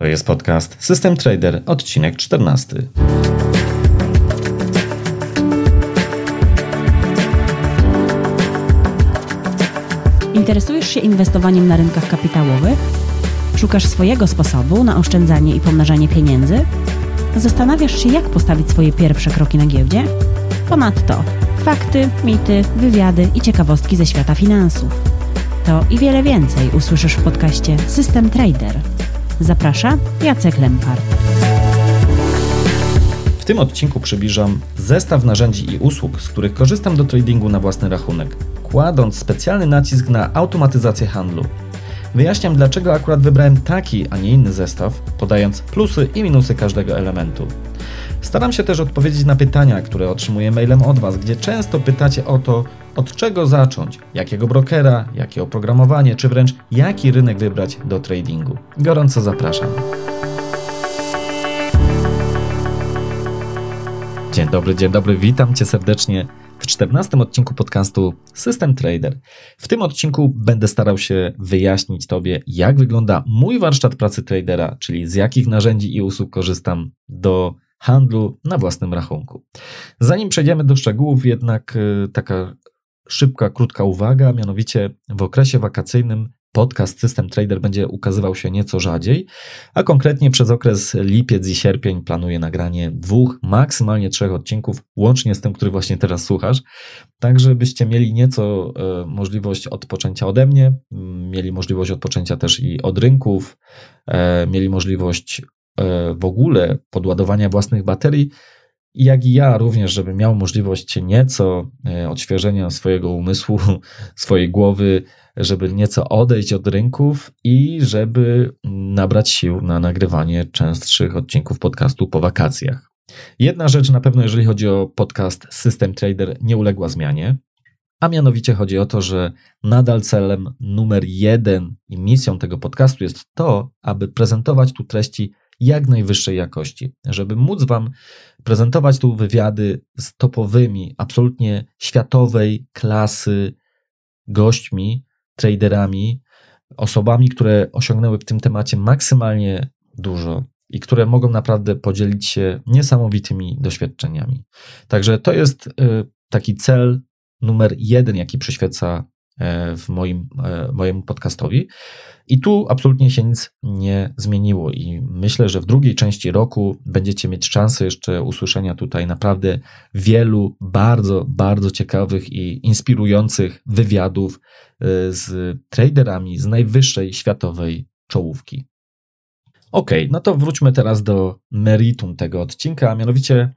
To jest podcast System Trader, odcinek 14. Interesujesz się inwestowaniem na rynkach kapitałowych? Szukasz swojego sposobu na oszczędzanie i pomnażanie pieniędzy? Zastanawiasz się, jak postawić swoje pierwsze kroki na giełdzie? Ponadto fakty, mity, wywiady i ciekawostki ze świata finansów. To i wiele więcej usłyszysz w podcaście System Trader. Zaprasza Jacek Lempart. W tym odcinku przybliżam zestaw narzędzi i usług, z których korzystam do tradingu na własny rachunek, kładąc specjalny nacisk na automatyzację handlu. Wyjaśniam, dlaczego akurat wybrałem taki, a nie inny zestaw, podając plusy i minusy każdego elementu. Staram się też odpowiedzieć na pytania, które otrzymuję mailem od Was, gdzie często pytacie o to, od czego zacząć, jakiego brokera, jakie oprogramowanie, czy wręcz jaki rynek wybrać do tradingu. Gorąco zapraszam. Dzień dobry, dzień dobry, witam Cię serdecznie w 14 odcinku podcastu System Trader. W tym odcinku będę starał się wyjaśnić Tobie, jak wygląda mój warsztat pracy tradera, czyli z jakich narzędzi i usług korzystam do handlu na własnym rachunku. Zanim przejdziemy do szczegółów, jednak y, taka szybka, krótka uwaga, mianowicie w okresie wakacyjnym podcast System Trader będzie ukazywał się nieco rzadziej, a konkretnie przez okres lipiec i sierpień planuję nagranie dwóch, maksymalnie trzech odcinków, łącznie z tym, który właśnie teraz słuchasz, tak żebyście mieli nieco e, możliwość odpoczęcia ode mnie, mieli możliwość odpoczęcia też i od rynków, e, mieli możliwość w ogóle podładowania własnych baterii, jak i ja również, żeby miał możliwość nieco e, odświeżenia swojego umysłu, swojej głowy, żeby nieco odejść od rynków i żeby nabrać sił na nagrywanie częstszych odcinków podcastu po wakacjach. Jedna rzecz na pewno, jeżeli chodzi o podcast System Trader, nie uległa zmianie, a mianowicie chodzi o to, że nadal celem numer jeden i misją tego podcastu jest to, aby prezentować tu treści jak najwyższej jakości, żeby móc Wam prezentować tu wywiady z topowymi, absolutnie światowej klasy gośćmi, traderami, osobami, które osiągnęły w tym temacie maksymalnie dużo i które mogą naprawdę podzielić się niesamowitymi doświadczeniami. Także to jest y, taki cel numer jeden, jaki przyświeca w moim, e, mojemu podcastowi. I tu absolutnie się nic nie zmieniło, i myślę, że w drugiej części roku będziecie mieć szansę jeszcze usłyszenia tutaj naprawdę wielu bardzo, bardzo ciekawych i inspirujących wywiadów y, z traderami z najwyższej światowej czołówki. Ok, no to wróćmy teraz do meritum tego odcinka, a mianowicie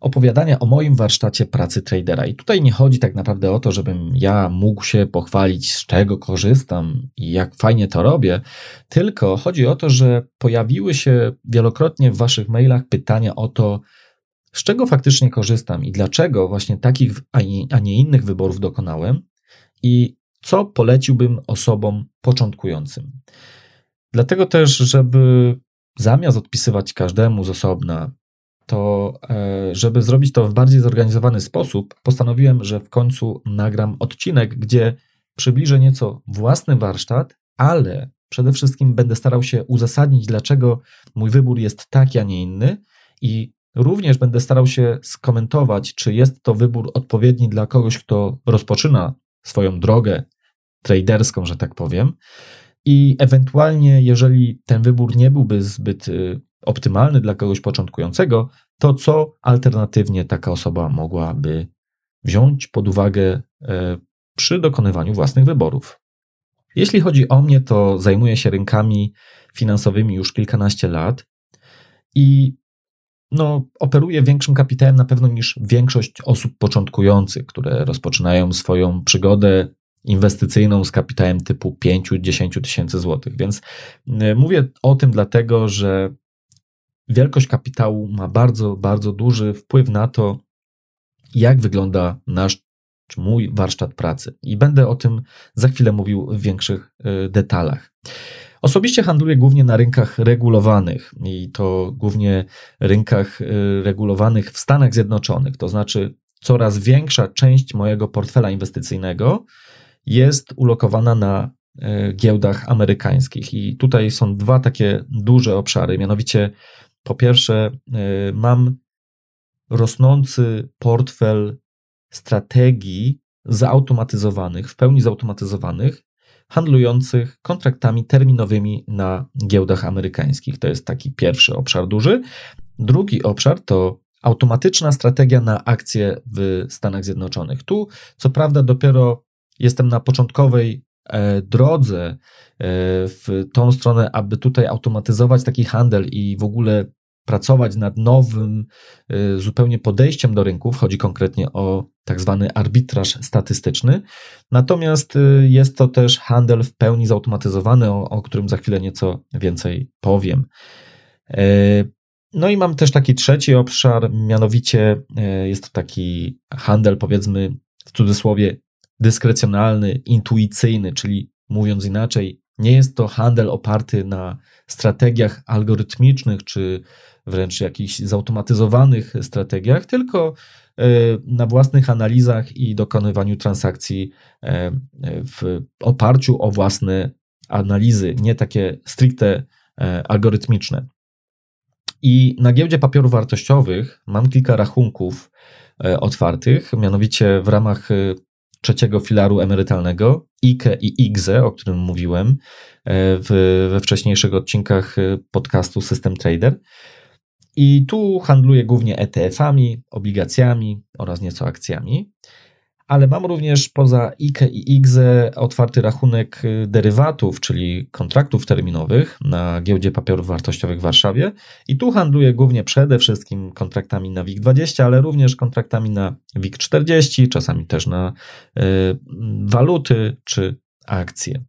opowiadania o moim warsztacie pracy tradera. I tutaj nie chodzi tak naprawdę o to, żebym ja mógł się pochwalić, z czego korzystam i jak fajnie to robię, tylko chodzi o to, że pojawiły się wielokrotnie w Waszych mailach pytania o to, z czego faktycznie korzystam i dlaczego właśnie takich, a nie innych wyborów dokonałem i co poleciłbym osobom początkującym. Dlatego też, żeby zamiast odpisywać każdemu z osobna, to e, żeby zrobić to w bardziej zorganizowany sposób, postanowiłem, że w końcu nagram odcinek, gdzie przybliżę nieco własny warsztat, ale przede wszystkim będę starał się uzasadnić, dlaczego mój wybór jest taki, a nie inny i również będę starał się skomentować, czy jest to wybór odpowiedni dla kogoś, kto rozpoczyna swoją drogę traderską, że tak powiem. I ewentualnie, jeżeli ten wybór nie byłby zbyt y, optymalny dla kogoś początkującego, to co alternatywnie taka osoba mogłaby wziąć pod uwagę e, przy dokonywaniu własnych wyborów. Jeśli chodzi o mnie, to zajmuję się rynkami finansowymi już kilkanaście lat i no, operuję większym kapitałem na pewno niż większość osób początkujących, które rozpoczynają swoją przygodę inwestycyjną z kapitałem typu 5-10 tysięcy złotych. Więc e, mówię o tym dlatego, że wielkość kapitału ma bardzo, bardzo duży wpływ na to, jak wygląda nasz czy mój warsztat pracy. I będę o tym za chwilę mówił w większych e, detalach. Osobiście handluję głównie na rynkach regulowanych i to głównie rynkach e, regulowanych w Stanach Zjednoczonych. To znaczy, coraz większa część mojego portfela inwestycyjnego jest ulokowana na giełdach amerykańskich. I tutaj są dwa takie duże obszary. Mianowicie, po pierwsze, mam rosnący portfel strategii zautomatyzowanych, w pełni zautomatyzowanych, handlujących kontraktami terminowymi na giełdach amerykańskich. To jest taki pierwszy obszar duży. Drugi obszar to automatyczna strategia na akcje w Stanach Zjednoczonych. Tu, co prawda, dopiero jestem na początkowej drodze e, w tą stronę, aby tutaj automatyzować taki handel i w ogóle pracować nad nowym y, zupełnie podejściem do rynków. Chodzi konkretnie o tak zwany arbitraż statystyczny. Natomiast jest to też handel w pełni zautomatyzowany, o, o którym za chwilę nieco więcej powiem. E, no i mam też taki trzeci obszar, mianowicie e, jest to taki handel, powiedzmy w cudzysłowie, dyskrecjonalny, intuicyjny, czyli mówiąc inaczej, nie jest to handel oparty na strategiach algorytmicznych czy wręcz jakichś zautomatyzowanych strategiach, tylko e, na własnych analizach i dokonywaniu transakcji e, w oparciu o własne analizy, nie takie stricte e, algorytmiczne. I na giełdzie papierów wartościowych mam kilka rachunków otwartych, mianowicie w ramach trzeciego filaru emerytalnego, IKE i IGZE, o którym mówiłem w, we wcześniejszych odcinkach podcastu System Trader. I tu handluję głównie ETF-ami, obligacjami oraz nieco akcjami. Ale mam również poza IKE i IGZE otwarty rachunek derywatów, czyli kontraktów terminowych na giełdzie papierów wartościowych w Warszawie. I tu handluję głównie przede wszystkim kontraktami na WIG20, ale również kontraktami na WIG40, czasami też na y, waluty czy akcje.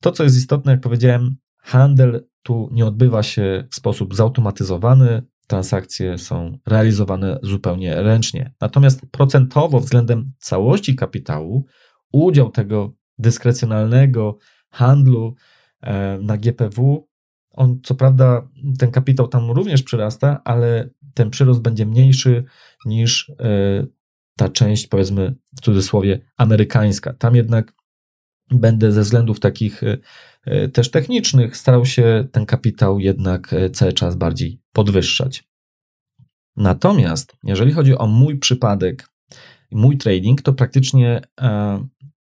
To, co jest istotne, jak powiedziałem, handel tu nie odbywa się w sposób zautomatyzowany, transakcje są realizowane zupełnie ręcznie. Natomiast procentowo względem całości kapitału udział tego dyskrecjonalnego handlu e, na GPW, on co prawda ten kapitał tam również przyrasta, ale ten przyrost będzie mniejszy niż e, ta część, powiedzmy w cudzysłowie, amerykańska. Tam jednak będę ze względów takich e, też technicznych starał się ten kapitał jednak e, cały czas bardziej podwyższać. Natomiast jeżeli chodzi o mój przypadek, mój trading, to praktycznie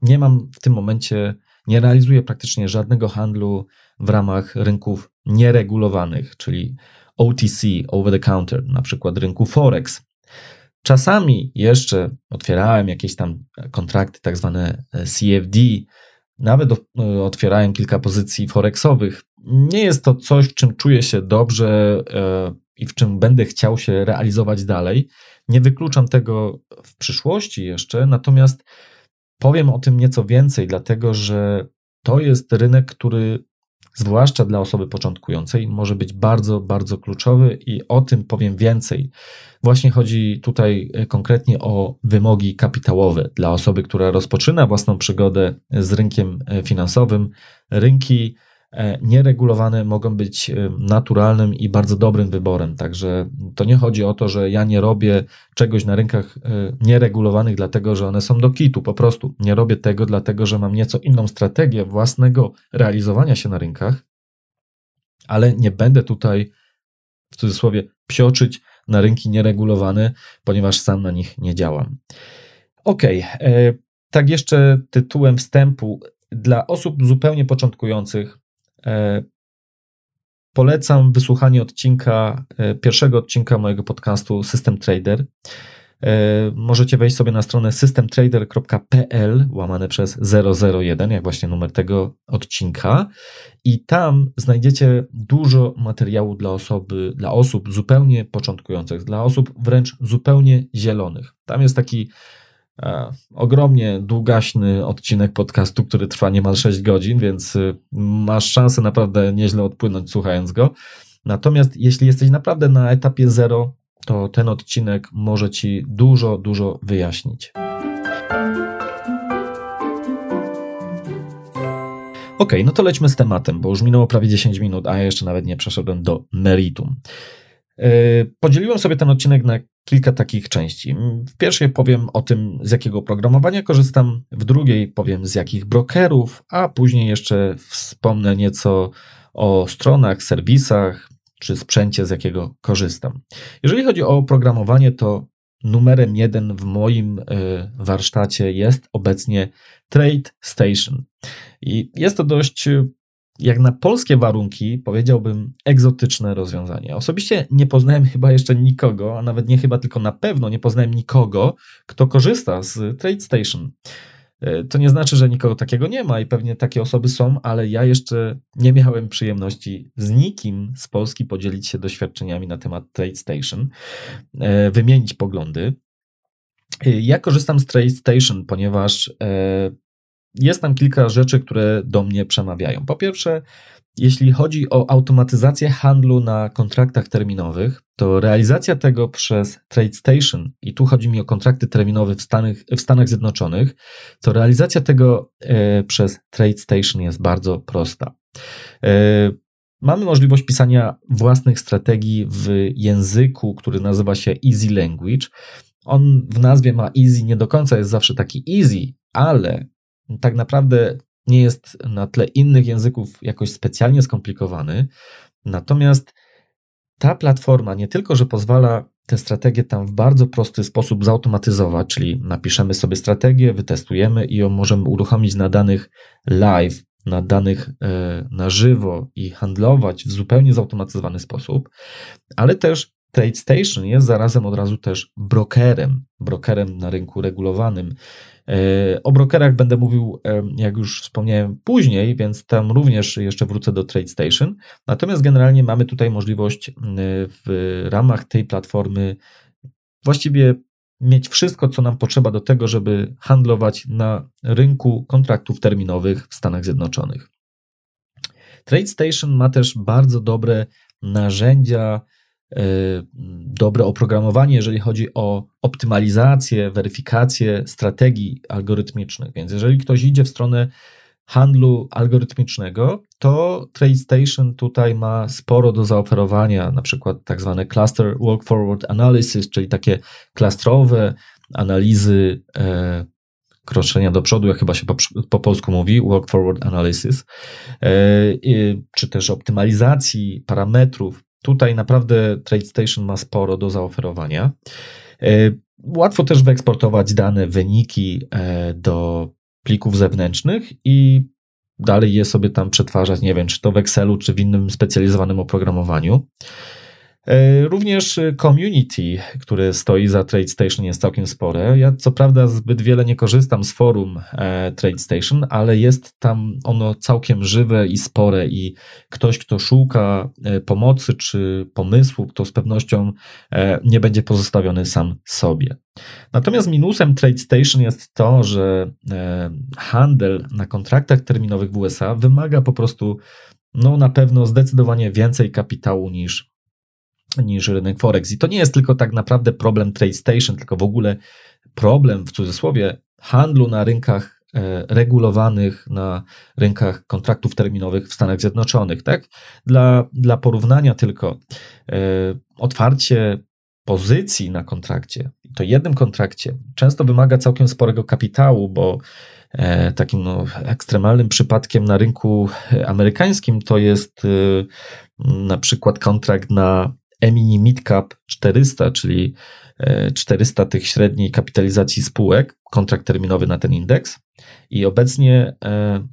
nie mam w tym momencie, nie realizuję praktycznie żadnego handlu w ramach rynków nieregulowanych, czyli OTC, over the counter, na przykład rynku Forex. Czasami jeszcze otwierałem jakieś tam kontrakty, tak zwane CFD, nawet otwierałem kilka pozycji forexowych. Nie jest to coś, w czym czuję się dobrze e, i w czym będę chciał się realizować dalej. Nie wykluczam tego w przyszłości jeszcze, natomiast powiem o tym nieco więcej, dlatego że to jest rynek, który zwłaszcza dla osoby początkującej, może być bardzo, bardzo kluczowy i o tym powiem więcej. Właśnie chodzi tutaj e, konkretnie o wymogi kapitałowe dla osoby, która rozpoczyna własną przygodę z rynkiem e, finansowym. Rynki nieregulowane mogą być naturalnym i bardzo dobrym wyborem. Także to nie chodzi o to, że ja nie robię czegoś na rynkach nieregulowanych, dlatego że one są do kitu. Po prostu nie robię tego, dlatego że mam nieco inną strategię własnego realizowania się na rynkach, ale nie będę tutaj w cudzysłowie psioczyć na rynki nieregulowane, ponieważ sam na nich nie działam. Ok, e, tak jeszcze tytułem wstępu. Dla osób zupełnie początkujących e, polecam wysłuchanie odcinka, e, pierwszego odcinka mojego podcastu System Trader. E, możecie wejść sobie na stronę systemtrader.pl łamane przez 001, jak właśnie numer tego odcinka i tam znajdziecie dużo materiału dla osoby, dla osób zupełnie początkujących, dla osób wręcz zupełnie zielonych. Tam jest taki e, ogromnie długaśny odcinek podcastu, który trwa niemal 6 godzin, więc y, masz szansę naprawdę nieźle odpłynąć słuchając go. Natomiast jeśli jesteś naprawdę na etapie zero, to ten odcinek może Ci dużo, dużo wyjaśnić. Ok, no to lećmy z tematem, bo już minęło prawie 10 minut, a ja jeszcze nawet nie przeszedłem do meritum. E, podzieliłem sobie ten odcinek na kilka takich części. W pierwszej powiem o tym, z jakiego oprogramowania korzystam, w drugiej powiem z jakich brokerów, a później jeszcze wspomnę nieco o stronach, serwisach czy sprzęcie, z jakiego korzystam. Jeżeli chodzi o oprogramowanie, to numerem jeden w moim e, warsztacie jest obecnie Trade Station. I jest to dość jak na polskie warunki, powiedziałbym, egzotyczne rozwiązanie. Osobiście nie poznałem chyba jeszcze nikogo, a nawet nie chyba, tylko na pewno nie poznałem nikogo, kto korzysta z TradeStation. E, to nie znaczy, że nikogo takiego nie ma i pewnie takie osoby są, ale ja jeszcze nie miałem przyjemności z nikim z Polski podzielić się doświadczeniami na temat TradeStation, e, wymienić poglądy. E, ja korzystam z TradeStation, ponieważ jest tam kilka rzeczy, które do mnie przemawiają. Po pierwsze, jeśli chodzi o automatyzację handlu na kontraktach terminowych, to realizacja tego przez TradeStation, i tu chodzi mi o kontrakty terminowe w Stanach, w Stanach Zjednoczonych, to realizacja tego e, przez TradeStation jest bardzo prosta. E, mamy możliwość pisania własnych strategii w języku, który nazywa się Easy Language. On w nazwie ma easy, nie do końca jest zawsze taki easy, ale tak naprawdę nie jest na tle innych języków jakoś specjalnie skomplikowany. Natomiast ta platforma nie tylko, że pozwala tę strategię tam w bardzo prosty sposób zautomatyzować, czyli napiszemy sobie strategię, wytestujemy i ją możemy uruchomić na danych live, na danych e, na żywo i handlować w zupełnie zautomatyzowany sposób, ale też TradeStation jest zarazem od razu też brokerem, brokerem na rynku regulowanym. E, o brokerach będę mówił, e, jak już wspomniałem, później, więc tam również jeszcze wrócę do TradeStation. Natomiast generalnie mamy tutaj możliwość w ramach tej platformy właściwie mieć wszystko, co nam potrzeba do tego, żeby handlować na rynku kontraktów terminowych w Stanach Zjednoczonych. TradeStation ma też bardzo dobre narzędzia dobre oprogramowanie, jeżeli chodzi o optymalizację, weryfikację strategii algorytmicznych. Więc jeżeli ktoś idzie w stronę handlu algorytmicznego, to TradeStation tutaj ma sporo do zaoferowania, na przykład tak zwane Cluster Walk Forward Analysis, czyli takie klastrowe analizy e, kroczenia do przodu, jak chyba się po, po polsku mówi, Walk Forward Analysis, e, czy też optymalizacji parametrów Tutaj naprawdę TradeStation ma sporo do zaoferowania. E, łatwo też wyeksportować dane, wyniki e, do plików zewnętrznych i dalej je sobie tam przetwarzać, nie wiem, czy to w Excelu, czy w innym specjalizowanym oprogramowaniu. E, również community, które stoi za TradeStation jest całkiem spore. Ja co prawda zbyt wiele nie korzystam z forum e, TradeStation, ale jest tam ono całkiem żywe i spore i ktoś, kto szuka e, pomocy czy pomysłu, to z pewnością nie będzie pozostawiony sam sobie. Natomiast minusem TradeStation jest to, że handel na kontraktach terminowych w USA wymaga po prostu no na pewno zdecydowanie więcej kapitału niż niż rynek Forex. I to nie jest tylko tak naprawdę problem TradeStation, tylko w ogóle problem w cudzysłowie handlu na rynkach e, regulowanych, na rynkach kontraktów terminowych w Stanach Zjednoczonych. Tak? Dla, dla porównania tylko e, otwarcie pozycji na kontrakcie, to jednym kontrakcie, często wymaga całkiem sporego kapitału, bo e, takim no, ekstremalnym przypadkiem na rynku amerykańskim to jest na przykład kontrakt na E-mini Midcap 400, czyli 400 e, tych średniej kapitalizacji spółek, kontrakt terminowy na ten indeks. I obecnie e,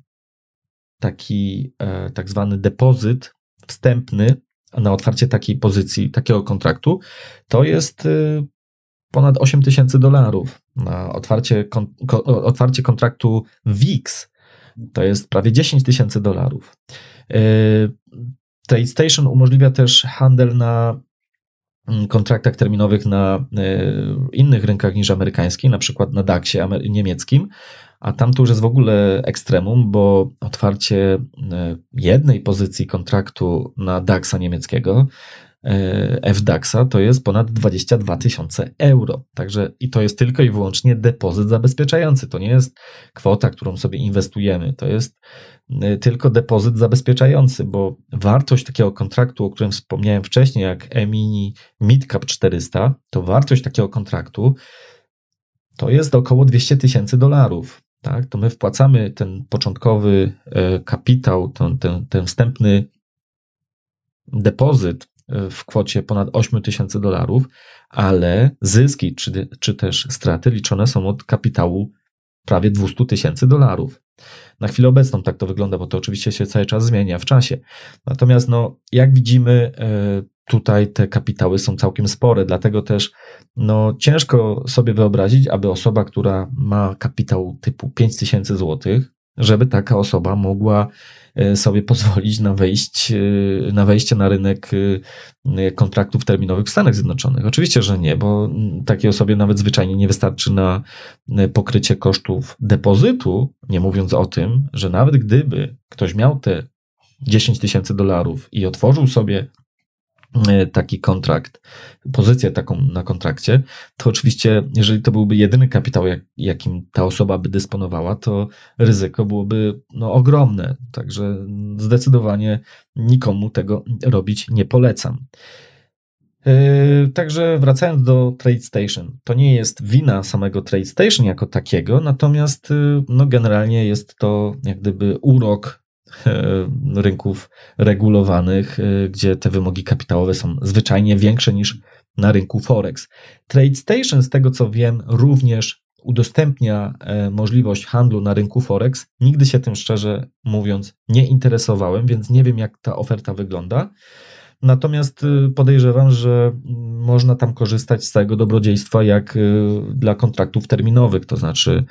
taki e, tak zwany depozyt wstępny na otwarcie takiej pozycji, takiego kontraktu, to jest ponad 8 tysięcy dolarów. Na otwarcie, otwarcie kontraktu VIX to jest prawie 10 tysięcy dolarów. TradeStation umożliwia też handel na mm, kontraktach terminowych na e, innych rynkach niż amerykański, na przykład na DAX-ie niemieckim, a tam to już jest w ogóle ekstremum, bo otwarcie e, jednej pozycji kontraktu na DAX-a niemieckiego e, FDAX-a to jest ponad 22 tysiące euro. Także i to jest tylko i wyłącznie depozyt zabezpieczający. To nie jest kwota, którą sobie inwestujemy. To jest tylko depozyt zabezpieczający, bo wartość takiego kontraktu, o którym wspomniałem wcześniej, jak E-mini Midcap 400, to wartość takiego kontraktu to jest około 200 tysięcy dolarów. Tak? To my wpłacamy ten początkowy e, kapitał, ten, ten, ten wstępny depozyt e, w kwocie ponad 8 tysięcy dolarów, ale zyski czy, czy też straty liczone są od kapitału prawie 200 tysięcy dolarów. Na chwilę obecną tak to wygląda, bo to oczywiście się cały czas zmienia w czasie. Natomiast, no, jak widzimy, e, tutaj te kapitały są całkiem spore, dlatego też no, ciężko sobie wyobrazić, aby osoba, która ma kapitał typu 5000 zł, żeby taka osoba mogła sobie pozwolić na, wejść, e, na wejście na rynek e, kontraktów terminowych w Stanach Zjednoczonych. Oczywiście, że nie, bo takiej osobie nawet zwyczajnie nie wystarczy na pokrycie kosztów depozytu, nie mówiąc o tym, że nawet gdyby ktoś miał te 10 tysięcy dolarów i otworzył sobie E, taki kontrakt, pozycję taką na kontrakcie, to oczywiście, jeżeli to byłby jedyny kapitał, jak, jakim ta osoba by dysponowała, to ryzyko byłoby no, ogromne. Także zdecydowanie nikomu tego robić nie polecam. Yy, także wracając do TradeStation, to nie jest wina samego TradeStation jako takiego, natomiast yy, no, generalnie jest to jak gdyby urok E, rynków regulowanych, e, gdzie te wymogi kapitałowe są zwyczajnie większe niż na rynku Forex. TradeStation, z tego co wiem, również udostępnia e, możliwość handlu na rynku Forex. Nigdy się tym szczerze mówiąc nie interesowałem, więc nie wiem, jak ta oferta wygląda. Natomiast y, podejrzewam, że można tam korzystać z całego dobrodziejstwa, jak y, dla kontraktów terminowych, to znaczy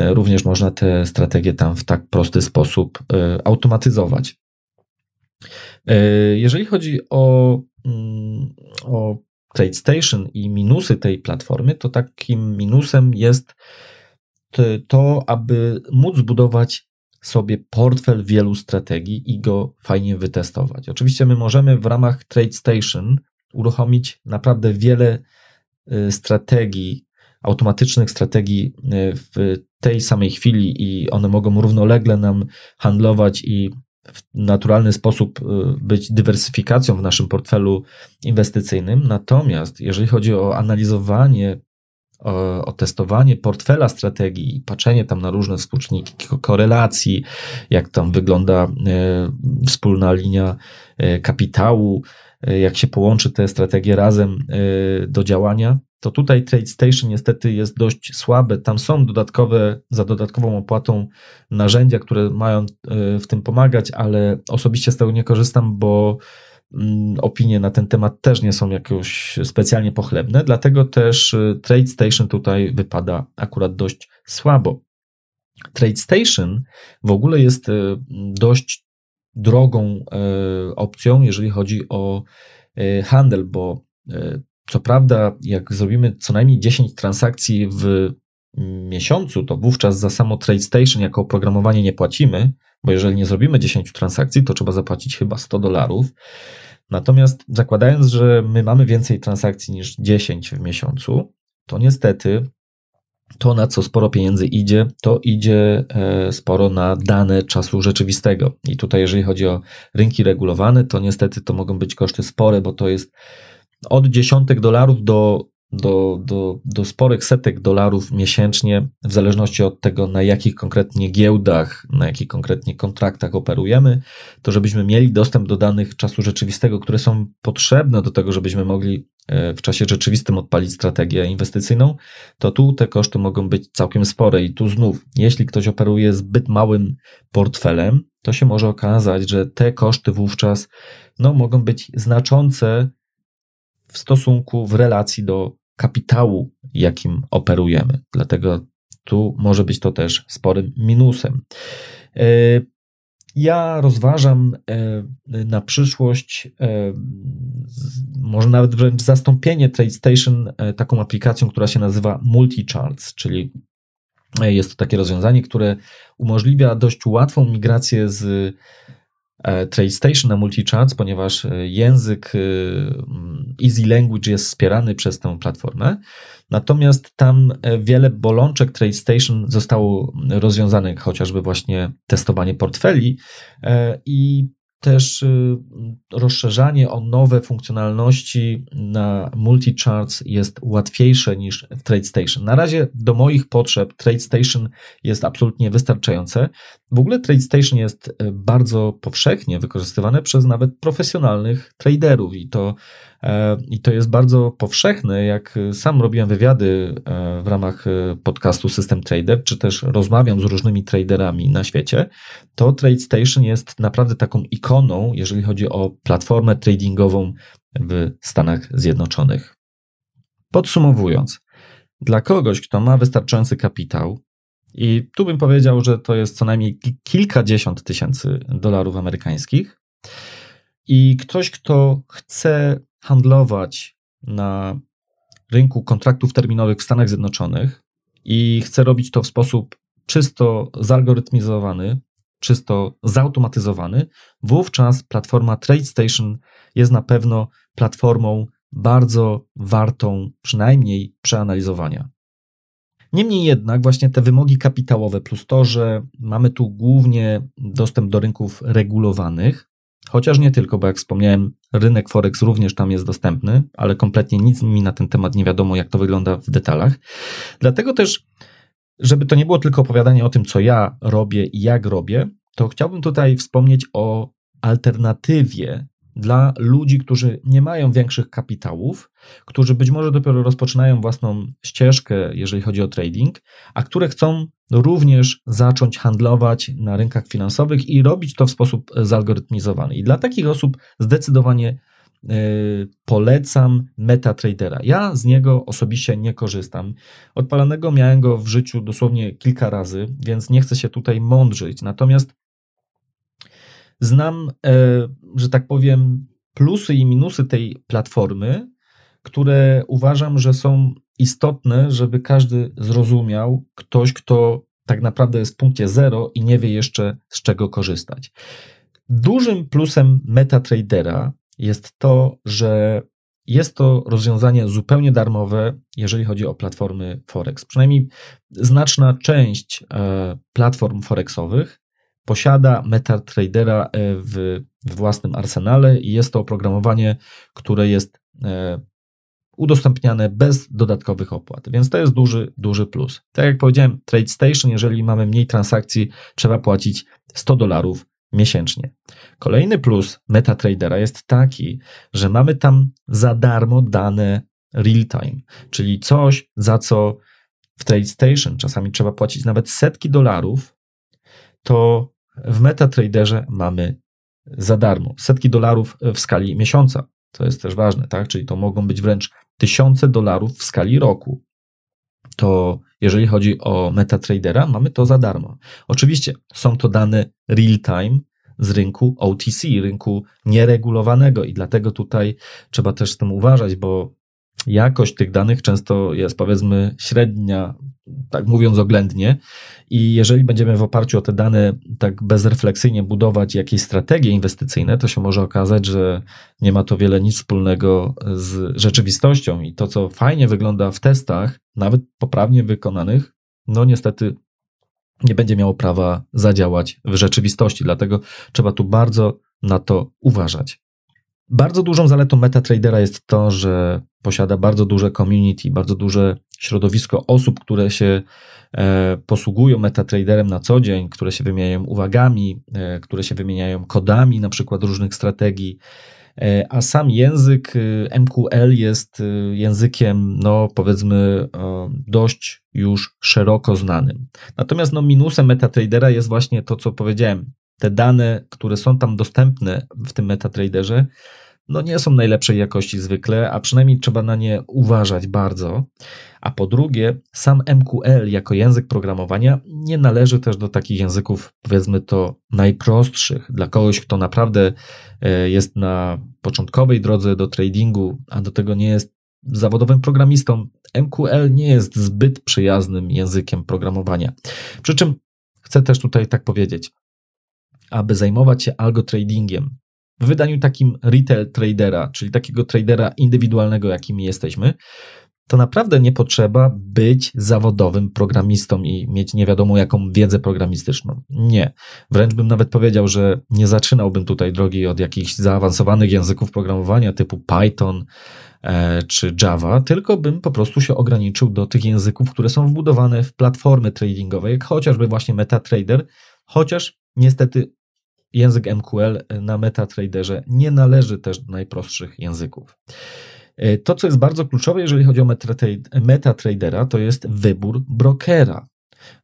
y, również można te strategie tam w tak prosty sposób automatyzować. Jeżeli chodzi o, mm, o TradeStation i minusy tej platformy, to takim minusem jest to, aby móc zbudować sobie portfel wielu strategii i go fajnie wytestować. Oczywiście my możemy w ramach TradeStation uruchomić naprawdę wiele y, strategii, automatycznych strategii y, w tej samej chwili i one mogą równolegle nam handlować i w naturalny sposób y, być dywersyfikacją w naszym portfelu inwestycyjnym. Natomiast jeżeli chodzi o analizowanie o, testowanie portfela strategii, patrzenie tam na różne współczynniki korelacji, jak tam wygląda e, wspólna linia e, kapitału, e, jak się połączy te strategie razem do działania, to tutaj TradeStation niestety jest dość słabe. Tam są dodatkowe, za dodatkową opłatą narzędzia, które mają w tym pomagać, ale osobiście z tego nie korzystam, bo opinie na ten temat też nie są jakoś specjalnie pochlebne, dlatego też y, TradeStation tutaj wypada akurat dość słabo. TradeStation w ogóle jest y, dość drogą y, opcją, jeżeli chodzi o handel, bo co prawda, jak zrobimy co najmniej 10 transakcji w miesiącu, to wówczas za samo TradeStation jako oprogramowanie nie płacimy, bo jeżeli nie zrobimy 10 transakcji, to trzeba zapłacić chyba 100 dolarów. Natomiast zakładając, że my mamy więcej transakcji niż 10 w miesiącu, to niestety to, na co sporo pieniędzy idzie, to idzie e, sporo na dane czasu rzeczywistego. I tutaj, jeżeli chodzi o rynki regulowane, to niestety to mogą być koszty spore, bo to jest od dziesiątek dolarów do do, do, do sporych setek dolarów miesięcznie, w zależności od tego, na jakich konkretnie giełdach, na jakich konkretnie kontraktach operujemy, to żebyśmy mieli dostęp do danych czasu rzeczywistego, które są potrzebne do tego, żebyśmy mogli e, w czasie rzeczywistym odpalić strategię inwestycyjną, to tu te koszty mogą być całkiem spore. I tu znów, jeśli ktoś operuje zbyt małym portfelem, to się może okazać, że te koszty wówczas no, mogą być znaczące w stosunku, w relacji do kapitału, jakim operujemy. Dlatego tu może być to też sporym minusem. E, ja rozważam e, na przyszłość, e, może nawet wręcz zastąpienie TradeStation taką aplikacją, która się nazywa MultiCharts, czyli jest to takie rozwiązanie, które umożliwia dość łatwą migrację z TradeStation na MultiCharts, ponieważ e, język e, Easy Language jest wspierany przez tę platformę. Natomiast tam e, wiele bolączek TradeStation zostało rozwiązanych, chociażby właśnie testowanie portfeli e, i też y, rozszerzanie o nowe funkcjonalności na multi-charts jest łatwiejsze niż w TradeStation. Na razie do moich potrzeb TradeStation jest absolutnie wystarczające. W ogóle TradeStation jest y, bardzo powszechnie wykorzystywane przez nawet profesjonalnych traderów i to I to jest bardzo powszechne. Jak sam robiłem wywiady e, w ramach e, podcastu System Trader, czy też rozmawiam z różnymi traderami na świecie, to TradeStation jest naprawdę taką ikoną, jeżeli chodzi o platformę tradingową w Stanach Zjednoczonych. Podsumowując, dla kogoś, kto ma wystarczający kapitał, i tu bym powiedział, że to jest co najmniej kilkadziesiąt tysięcy dolarów amerykańskich, i ktoś, kto chce handlować na rynku kontraktów terminowych w Stanach Zjednoczonych i chce robić to w sposób czysto zalgorytmizowany, czysto zautomatyzowany, wówczas platforma TradeStation jest na pewno platformą bardzo wartą przynajmniej przeanalizowania. Niemniej jednak, właśnie te wymogi kapitałowe, plus to, że mamy tu głównie dostęp do rynków regulowanych, Chociaż nie tylko, bo jak wspomniałem, rynek Forex również tam jest dostępny, ale kompletnie nic mi na ten temat nie wiadomo, jak to wygląda w detalach. Dlatego też, żeby to nie było tylko opowiadanie o tym, co ja robię i jak robię, to chciałbym tutaj wspomnieć o alternatywie dla ludzi, którzy nie mają większych kapitałów, którzy być może dopiero rozpoczynają własną ścieżkę, jeżeli chodzi o trading, a które chcą również zacząć handlować na rynkach finansowych i robić to w sposób zalgorytmizowany. I dla takich osób zdecydowanie yy, polecam MetaTradera. Ja z niego osobiście nie korzystam. Odpalanego miałem go w życiu dosłownie kilka razy, więc nie chcę się tutaj mądrzyć. Natomiast Znam, e, że tak powiem, plusy i minusy tej platformy, które uważam, że są istotne, żeby każdy zrozumiał, ktoś, kto tak naprawdę jest w punkcie zero i nie wie jeszcze z czego korzystać. Dużym plusem MetaTradera jest to, że jest to rozwiązanie zupełnie darmowe, jeżeli chodzi o platformy Forex. Przynajmniej znaczna część e, platform Forexowych posiada MetaTradera e, w, w własnym arsenale i jest to oprogramowanie, które jest e, udostępniane bez dodatkowych opłat, więc to jest duży, duży plus. Tak jak powiedziałem, TradeStation, jeżeli mamy mniej transakcji, trzeba płacić 100 dolarów miesięcznie. Kolejny plus MetaTradera jest taki, że mamy tam za darmo dane real-time, czyli coś, za co w TradeStation czasami trzeba płacić nawet setki dolarów, to w MetaTraderze mamy za darmo setki dolarów w skali miesiąca. To jest też ważne, tak? Czyli to mogą być wręcz tysiące dolarów w skali roku. To jeżeli chodzi o MetaTradera, mamy to za darmo. Oczywiście są to dane real-time z rynku OTC, rynku nieregulowanego i dlatego tutaj trzeba też z tym uważać, bo jakość tych danych często jest powiedzmy średnia, tak mówiąc oględnie, i jeżeli będziemy w oparciu o te dane tak bezrefleksyjnie budować jakieś strategie inwestycyjne, to się może okazać, że nie ma to wiele nic wspólnego z rzeczywistością. I to, co fajnie wygląda w testach, nawet poprawnie wykonanych, no niestety nie będzie miało prawa zadziałać w rzeczywistości, dlatego trzeba tu bardzo na to uważać. Bardzo dużą zaletą MetaTradera jest to, że posiada bardzo duże community, bardzo duże środowisko osób, które się e, posługują MetaTraderem na co dzień, które się wymieniają uwagami, e, które się wymieniają kodami, na przykład różnych strategii. E, a sam język MQL jest językiem, no powiedzmy, dość już szeroko znanym. Natomiast no, minusem MetaTradera jest właśnie to, co powiedziałem, te dane, które są tam dostępne w tym MetaTraderze, no nie są najlepszej jakości zwykle, a przynajmniej trzeba na nie uważać bardzo. A po drugie, sam MQL jako język programowania nie należy też do takich języków, powiedzmy to, najprostszych dla kogoś, kto naprawdę e, jest na początkowej drodze do tradingu, a do tego nie jest zawodowym programistą. MQL nie jest zbyt przyjaznym językiem programowania. Przy czym chcę też tutaj tak powiedzieć, aby zajmować się algo tradingiem w wydaniu takim retail tradera, czyli takiego tradera indywidualnego, jakimi jesteśmy, to naprawdę nie potrzeba być zawodowym programistą i mieć nie wiadomo jaką wiedzę programistyczną. Nie. Wręcz bym nawet powiedział, że nie zaczynałbym tutaj drogi od jakichś zaawansowanych języków programowania typu Python e, czy Java, tylko bym po prostu się ograniczył do tych języków, które są wbudowane w platformy tradingowe, jak chociażby właśnie MetaTrader, chociaż niestety język MQL na MetaTraderze nie należy też do najprostszych języków. E, to, co jest bardzo kluczowe, jeżeli chodzi o MetaTradera, to jest wybór brokera.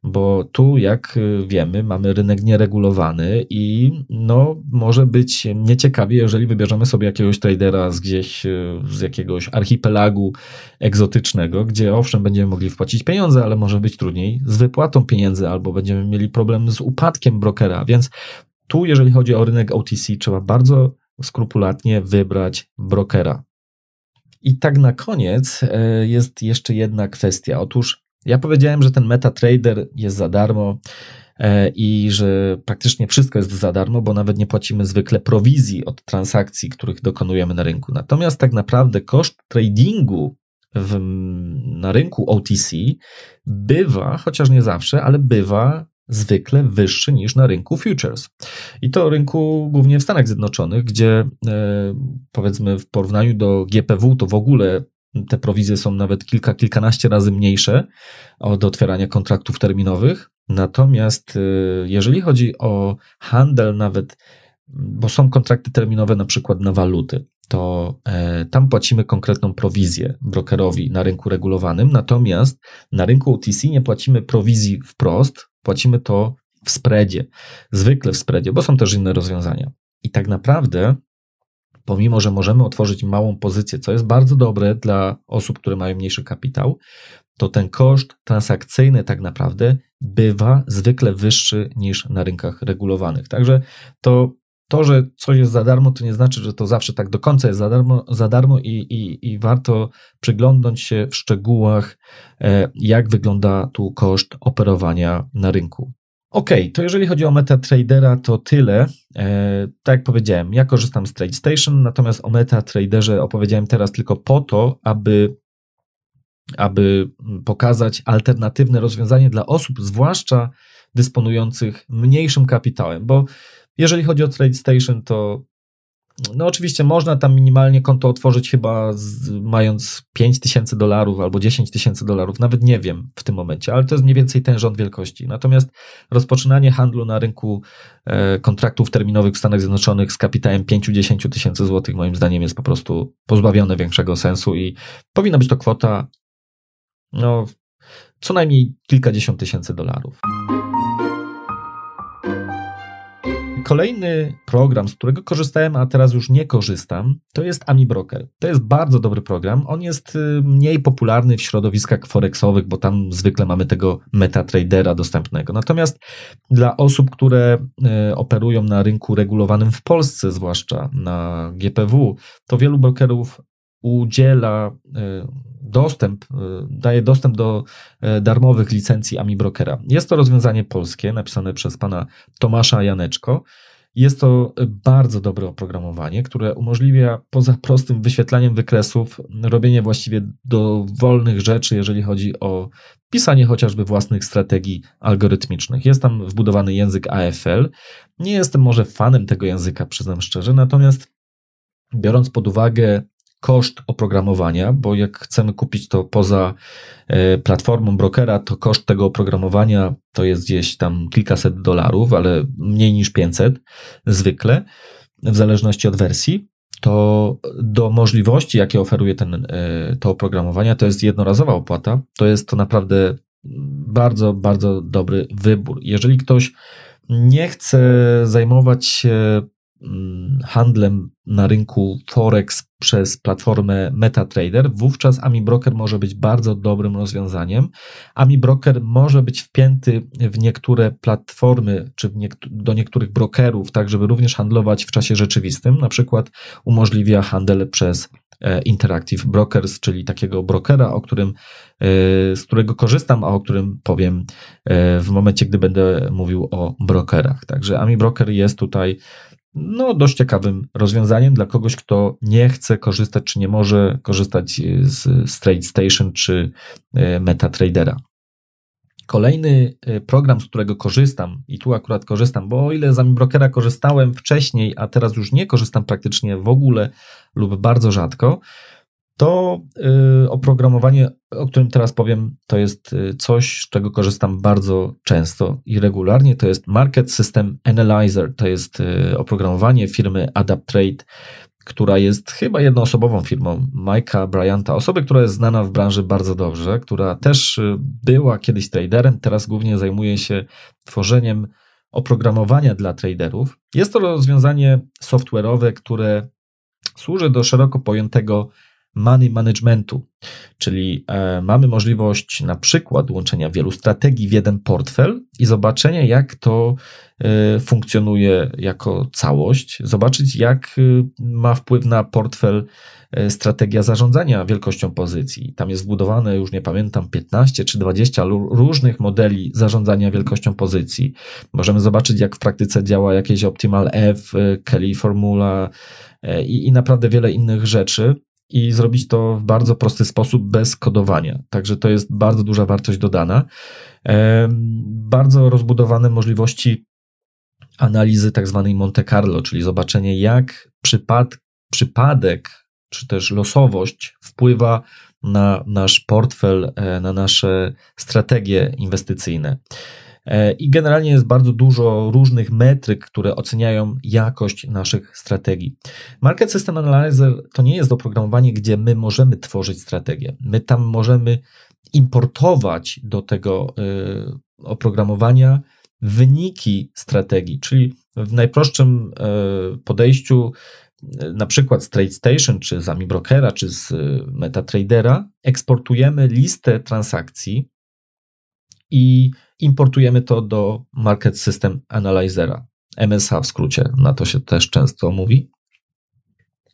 Bo tu, jak wiemy, mamy rynek nieregulowany i no, może być nieciekawie, jeżeli wybierzemy sobie jakiegoś tradera z gdzieś, z jakiegoś archipelagu egzotycznego, gdzie owszem, będziemy mogli wpłacić pieniądze, ale może być trudniej z wypłatą pieniędzy, albo będziemy mieli problem z upadkiem brokera. Więc tu, jeżeli chodzi o rynek OTC, trzeba bardzo skrupulatnie wybrać brokera. I tak na koniec e, jest jeszcze jedna kwestia. Otóż ja powiedziałem, że ten MetaTrader jest za darmo e, i że praktycznie wszystko jest za darmo, bo nawet nie płacimy zwykle prowizji od transakcji, których dokonujemy na rynku. Natomiast tak naprawdę koszt tradingu w, na rynku OTC bywa, chociaż nie zawsze, ale bywa zwykle wyższy niż na rynku futures. I to rynku głównie w Stanach Zjednoczonych, gdzie e, powiedzmy w porównaniu do GPW to w ogóle te prowizje są nawet kilka, kilkanaście razy mniejsze od otwierania kontraktów terminowych. Natomiast e, jeżeli chodzi o handel nawet, bo są kontrakty terminowe na przykład na waluty, to e, tam płacimy konkretną prowizję brokerowi na rynku regulowanym, natomiast na rynku OTC nie płacimy prowizji wprost, płacimy to w spreadzie, zwykle w spreadzie, bo są też inne rozwiązania. I tak naprawdę, pomimo że możemy otworzyć małą pozycję, co jest bardzo dobre dla osób, które mają mniejszy kapitał, to ten koszt transakcyjny tak naprawdę bywa zwykle wyższy niż na rynkach regulowanych. Także to to, że coś jest za darmo, to nie znaczy, że to zawsze tak do końca jest za darmo, za darmo i, i, i warto przyglądnąć się w szczegółach, e, jak wygląda tu koszt operowania na rynku. Ok, to jeżeli chodzi o MetaTradera, to tyle. E, tak jak powiedziałem, ja korzystam z TradeStation, natomiast o MetaTraderze opowiedziałem teraz tylko po to, aby, aby pokazać alternatywne rozwiązanie dla osób, zwłaszcza dysponujących mniejszym kapitałem, bo jeżeli chodzi o TradeStation, to no oczywiście można tam minimalnie konto otworzyć chyba z, mając 5 tysięcy dolarów albo 10 tysięcy dolarów, nawet nie wiem w tym momencie, ale to jest mniej więcej ten rząd wielkości. Natomiast rozpoczynanie handlu na rynku e, kontraktów terminowych w Stanach Zjednoczonych z kapitałem 5-10 tysięcy złotych moim zdaniem jest po prostu pozbawione większego sensu i powinna być to kwota no, co najmniej kilkadziesiąt tysięcy dolarów. Kolejny program, z którego korzystałem, a teraz już nie korzystam, to jest AmiBroker. To jest bardzo dobry program. On jest y, mniej popularny w środowiskach forexowych, bo tam zwykle mamy tego metatradera dostępnego. Natomiast dla osób, które y, operują na rynku regulowanym w Polsce, zwłaszcza na GPW, to wielu brokerów udziela y, dostęp, y, daje dostęp do e, darmowych licencji AmiBrokera. Jest to rozwiązanie polskie, napisane przez pana Tomasza Janeczko. Jest to bardzo dobre oprogramowanie, które umożliwia poza prostym wyświetlaniem wykresów robienie właściwie dowolnych rzeczy, jeżeli chodzi o pisanie chociażby własnych strategii algorytmicznych. Jest tam wbudowany język AFL. Nie jestem może fanem tego języka, przyznam szczerze, natomiast biorąc pod uwagę koszt oprogramowania, bo jak chcemy kupić to poza e, platformą brokera, to koszt tego oprogramowania to jest gdzieś tam kilkaset dolarów, ale mniej niż 500 zwykle, w zależności od wersji. To do możliwości, jakie oferuje ten, e, to oprogramowanie, to jest jednorazowa opłata. To jest to naprawdę bardzo, bardzo dobry wybór. Jeżeli ktoś nie chce zajmować się handlem na rynku Forex przez platformę MetaTrader, wówczas AmiBroker może być bardzo dobrym rozwiązaniem. AmiBroker może być wpięty w niektóre platformy, czy do niektórych brokerów, tak żeby również handlować w czasie rzeczywistym. Na przykład umożliwia handel przez e, Interactive Brokers, czyli takiego brokera, o którym, e, z którego korzystam, a o którym powiem e, w momencie, gdy będę mówił o brokerach. Także AmiBroker jest tutaj no, dość ciekawym rozwiązaniem dla kogoś, kto nie chce korzystać, czy nie może korzystać z, z TradeStation czy e, MetaTradera. Kolejny e, program, z którego korzystam, i tu akurat korzystam, bo o ile z AmiBrokera korzystałem wcześniej, a teraz już nie korzystam praktycznie w ogóle lub bardzo rzadko, to y, oprogramowanie, o którym teraz powiem, to jest y, coś, z czego korzystam bardzo często i regularnie. To jest Market System Analyzer. To jest y, oprogramowanie firmy AdaptTrade, która jest chyba jednoosobową firmą Mike'a Bryanta, osoby, która jest znana w branży bardzo dobrze, która też była kiedyś traderem, teraz głównie zajmuje się tworzeniem oprogramowania dla traderów. Jest to rozwiązanie software'owe, które służy do szeroko pojętego money managementu, czyli e, mamy możliwość na przykład łączenia wielu strategii w jeden portfel i zobaczenia, jak to e, funkcjonuje jako całość, zobaczyć, jak e, ma wpływ na portfel strategia zarządzania wielkością pozycji. Tam jest wbudowane, już nie pamiętam, 15 czy 20 różnych modeli zarządzania wielkością pozycji. Możemy zobaczyć, jak w praktyce działa jakieś Optimal F, Kelly Formula i, i naprawdę wiele innych rzeczy i zrobić to w bardzo prosty sposób bez kodowania. Także to jest bardzo duża wartość dodana. Bardzo rozbudowane możliwości analizy tak zwanej Monte Carlo, czyli zobaczenie, jak przypad, przypadek czy też losowość wpływa na nasz portfel, e, na nasze strategie inwestycyjne. E, I generalnie jest bardzo dużo różnych metryk, które oceniają jakość naszych strategii. Market System Analyzer to nie jest oprogramowanie, gdzie my możemy tworzyć strategię. My tam możemy importować do tego e, oprogramowania wyniki strategii, czyli w najprostszym e, podejściu na przykład z TradeStation, czy z AmiBrokera, czy z MetaTradera, eksportujemy listę transakcji i importujemy to do Market System Analyzera, MSA w skrócie, na to się też często mówi.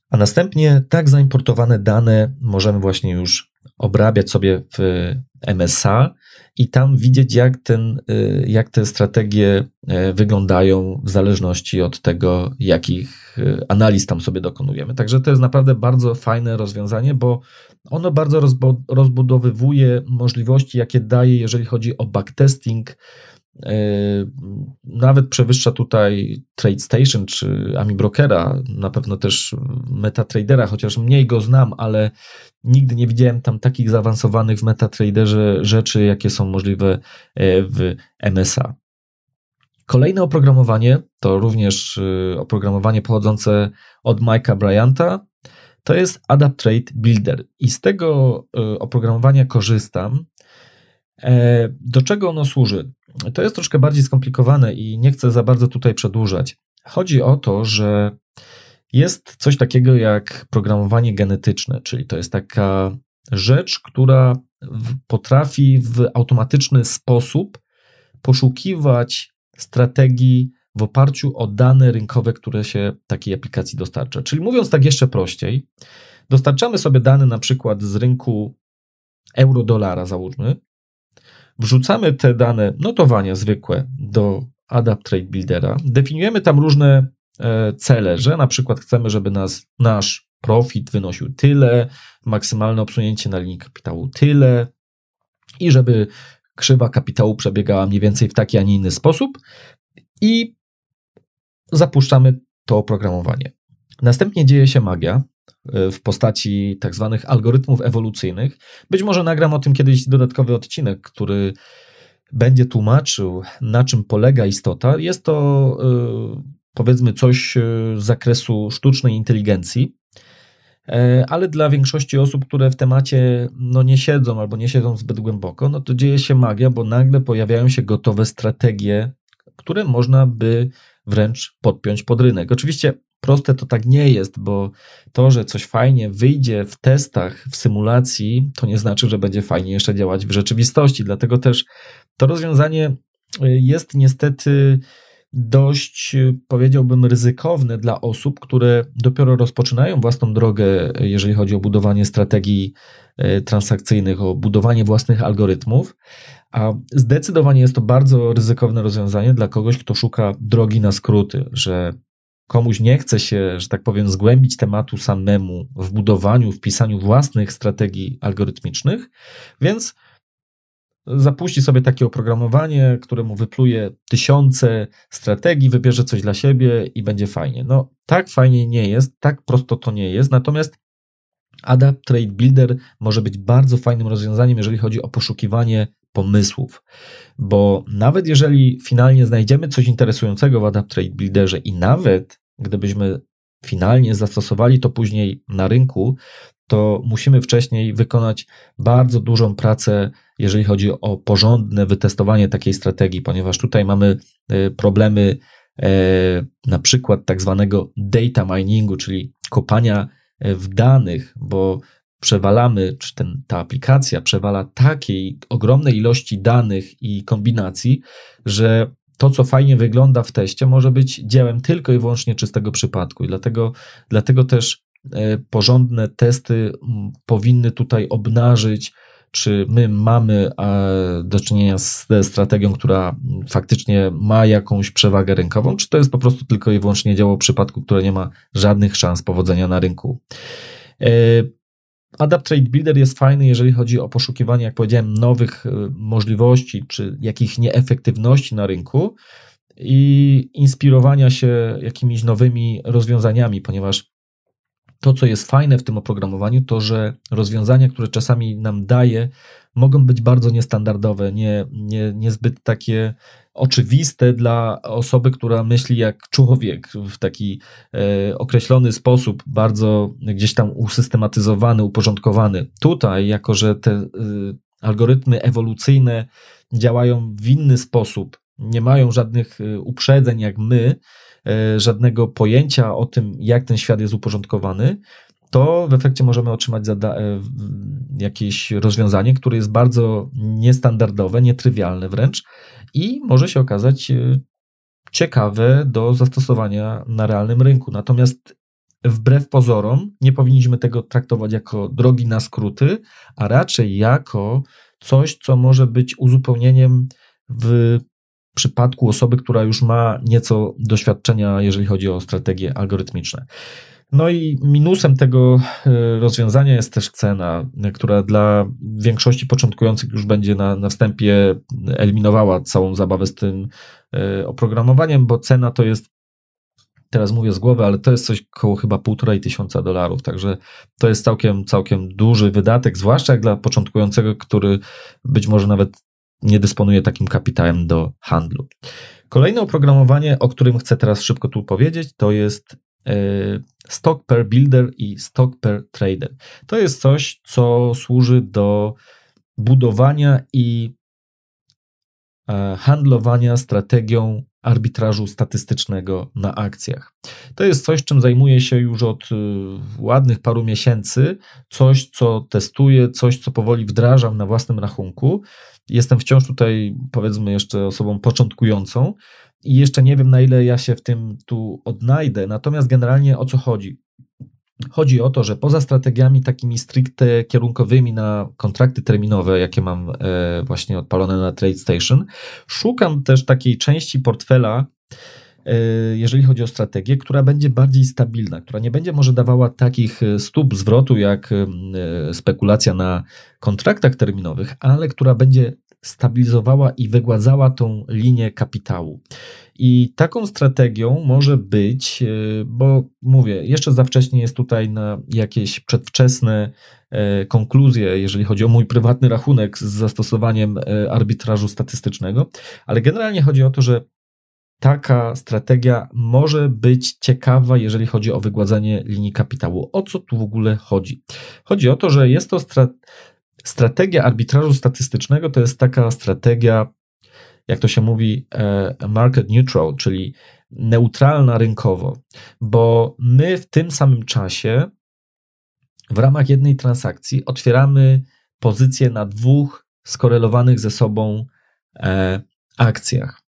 A następnie tak zaimportowane dane możemy właśnie już obrabiać sobie w MSA i tam widzieć, jak, ten, y, jak te strategie y, wyglądają w zależności od tego, jakich y, analiz tam sobie dokonujemy. Także to jest naprawdę bardzo fajne rozwiązanie, bo ono bardzo rozbudowywuje możliwości, jakie daje, jeżeli chodzi o backtesting. Nawet przewyższa tutaj TradeStation czy AmiBrokera, na pewno też MetaTradera, chociaż mniej go znam, ale Nigdy nie widziałem tam takich zaawansowanych w MetaTraderze rzeczy, jakie są możliwe e, w MSA. Kolejne oprogramowanie to również e, oprogramowanie pochodzące od Mike'a Bryanta. To jest AdaptTrade Builder i z tego e, oprogramowania korzystam. Do czego ono służy? To jest troszkę bardziej skomplikowane i nie chcę za bardzo tutaj przedłużać. Chodzi o to, że jest coś takiego jak programowanie genetyczne, czyli to jest taka rzecz, która potrafi w automatyczny sposób poszukiwać strategii w oparciu o dane rynkowe, które się takiej aplikacji dostarcza. Czyli mówiąc tak jeszcze prościej, dostarczamy sobie dane na przykład z rynku euro-dolara, załóżmy, wrzucamy te dane, notowania zwykłe do Adapt Trade Buildera, definiujemy tam różne E, cele, że na przykład chcemy, żeby nas, nasz profit wynosił tyle, maksymalne obsunięcie na linii kapitału tyle i żeby krzywa kapitału przebiegała mniej więcej w taki, a nie inny sposób i zapuszczamy to oprogramowanie. Następnie dzieje się magia w postaci tak zwanych algorytmów ewolucyjnych. Być może nagram o tym kiedyś dodatkowy odcinek, który będzie tłumaczył, na czym polega istota. Jest to e, powiedzmy coś e, z zakresu sztucznej inteligencji, ale dla większości osób, które w temacie no, nie siedzą albo nie siedzą zbyt głęboko, no to dzieje się magia, bo nagle pojawiają się gotowe strategie, które można by wręcz podpiąć pod rynek. Oczywiście proste to tak nie jest, bo to, że coś fajnie wyjdzie w testach, w symulacji, to nie znaczy, że będzie fajnie jeszcze działać w rzeczywistości. Dlatego też to rozwiązanie e, jest niestety dość, powiedziałbym, ryzykowne dla osób, które dopiero rozpoczynają własną drogę, jeżeli chodzi o budowanie strategii e, transakcyjnych, o budowanie własnych algorytmów. A zdecydowanie jest to bardzo ryzykowne rozwiązanie dla kogoś, kto szuka drogi na skróty, że komuś nie chce się, że tak powiem, zgłębić tematu samemu w budowaniu, w pisaniu własnych strategii algorytmicznych, więc zapuści sobie takie oprogramowanie, które mu wypluje tysiące strategii, wybierze coś dla siebie i będzie fajnie. No, tak fajnie nie jest, tak prosto to nie jest, natomiast Adapt Trade Builder może być bardzo fajnym rozwiązaniem, jeżeli chodzi o poszukiwanie pomysłów, bo nawet jeżeli finalnie znajdziemy coś interesującego w Adapt Trade Builderze i nawet gdybyśmy finalnie zastosowali to później na rynku, to musimy wcześniej wykonać bardzo dużą pracę, jeżeli chodzi o porządne wytestowanie takiej strategii, ponieważ tutaj mamy e, problemy e, na przykład tak zwanego data miningu, czyli kopania e, w danych, bo przewalamy, czy ten, ta aplikacja przewala takiej ogromnej ilości danych i kombinacji, że to, co fajnie wygląda w teście, może być dziełem tylko i wyłącznie czystego przypadku. I dlatego, dlatego też e, porządne testy powinny tutaj obnażyć, czy my mamy do czynienia z strategią, która faktycznie ma jakąś przewagę rynkową, czy to jest po prostu tylko i wyłącznie dzieło przypadku, które nie ma żadnych szans powodzenia na rynku. Adapt Trade Builder jest fajny, jeżeli chodzi o poszukiwanie, jak powiedziałem, nowych e, możliwości czy jakichś nieefektywności na rynku i inspirowania się jakimiś nowymi rozwiązaniami, ponieważ to, co jest fajne w tym oprogramowaniu, to że rozwiązania, które czasami nam daje, mogą być bardzo niestandardowe, nie, nie, niezbyt takie oczywiste dla osoby, która myśli jak człowiek w taki e, określony sposób, bardzo gdzieś tam usystematyzowany, uporządkowany. Tutaj, jako że te e, algorytmy ewolucyjne działają w inny sposób, nie mają żadnych e, uprzedzeń jak my, żadnego pojęcia o tym, jak ten świat jest uporządkowany, to w efekcie możemy otrzymać e, jakieś rozwiązanie, które jest bardzo niestandardowe, nietrywialne wręcz i może się okazać e, ciekawe do zastosowania na realnym rynku. Natomiast wbrew pozorom nie powinniśmy tego traktować jako drogi na skróty, a raczej jako coś, co może być uzupełnieniem w przypadku osoby, która już ma nieco doświadczenia, jeżeli chodzi o strategie algorytmiczne. No i minusem tego e, rozwiązania jest też cena, która dla większości początkujących już będzie na, na wstępie eliminowała całą zabawę z tym e, oprogramowaniem, bo cena to jest teraz mówię z głowy, ale to jest coś koło chyba półtorej tysiąca dolarów, także to jest całkiem, całkiem duży wydatek, zwłaszcza jak dla początkującego, który być może nawet nie dysponuje takim kapitałem do handlu. Kolejne oprogramowanie, o którym chcę teraz szybko tu powiedzieć, to jest E, stock per builder i stock per trader. To jest coś, co służy do budowania i e, handlowania strategią arbitrażu statystycznego na akcjach. To jest coś, czym zajmuję się już od e, ładnych paru miesięcy, coś, co testuję, coś, co powoli wdrażam na własnym rachunku. Jestem wciąż tutaj, powiedzmy, jeszcze osobą początkującą, i jeszcze nie wiem, na ile ja się w tym tu odnajdę. Natomiast generalnie o co chodzi? Chodzi o to, że poza strategiami takimi stricte kierunkowymi na kontrakty terminowe, jakie mam e, właśnie odpalone na TradeStation, szukam też takiej części portfela, e, jeżeli chodzi o strategię, która będzie bardziej stabilna, która nie będzie może dawała takich e, stóp zwrotu jak spekulacja na kontraktach terminowych, ale która będzie stabilizowała i wygładzała tą linię kapitału. I taką strategią może być, e, bo mówię, jeszcze za wcześnie jest tutaj na jakieś przedwczesne e, konkluzje, jeżeli chodzi o mój prywatny rachunek z zastosowaniem e, arbitrażu statystycznego, ale generalnie chodzi o to, że taka strategia może być ciekawa, jeżeli chodzi o wygładzanie linii kapitału. O co tu w ogóle chodzi? Chodzi o to, że jest to strategia Strategia arbitrażu statystycznego to jest taka strategia, jak to się mówi, e, market neutral, czyli neutralna rynkowo, bo my w tym samym czasie w ramach jednej transakcji otwieramy pozycje na dwóch skorelowanych ze sobą e, akcjach.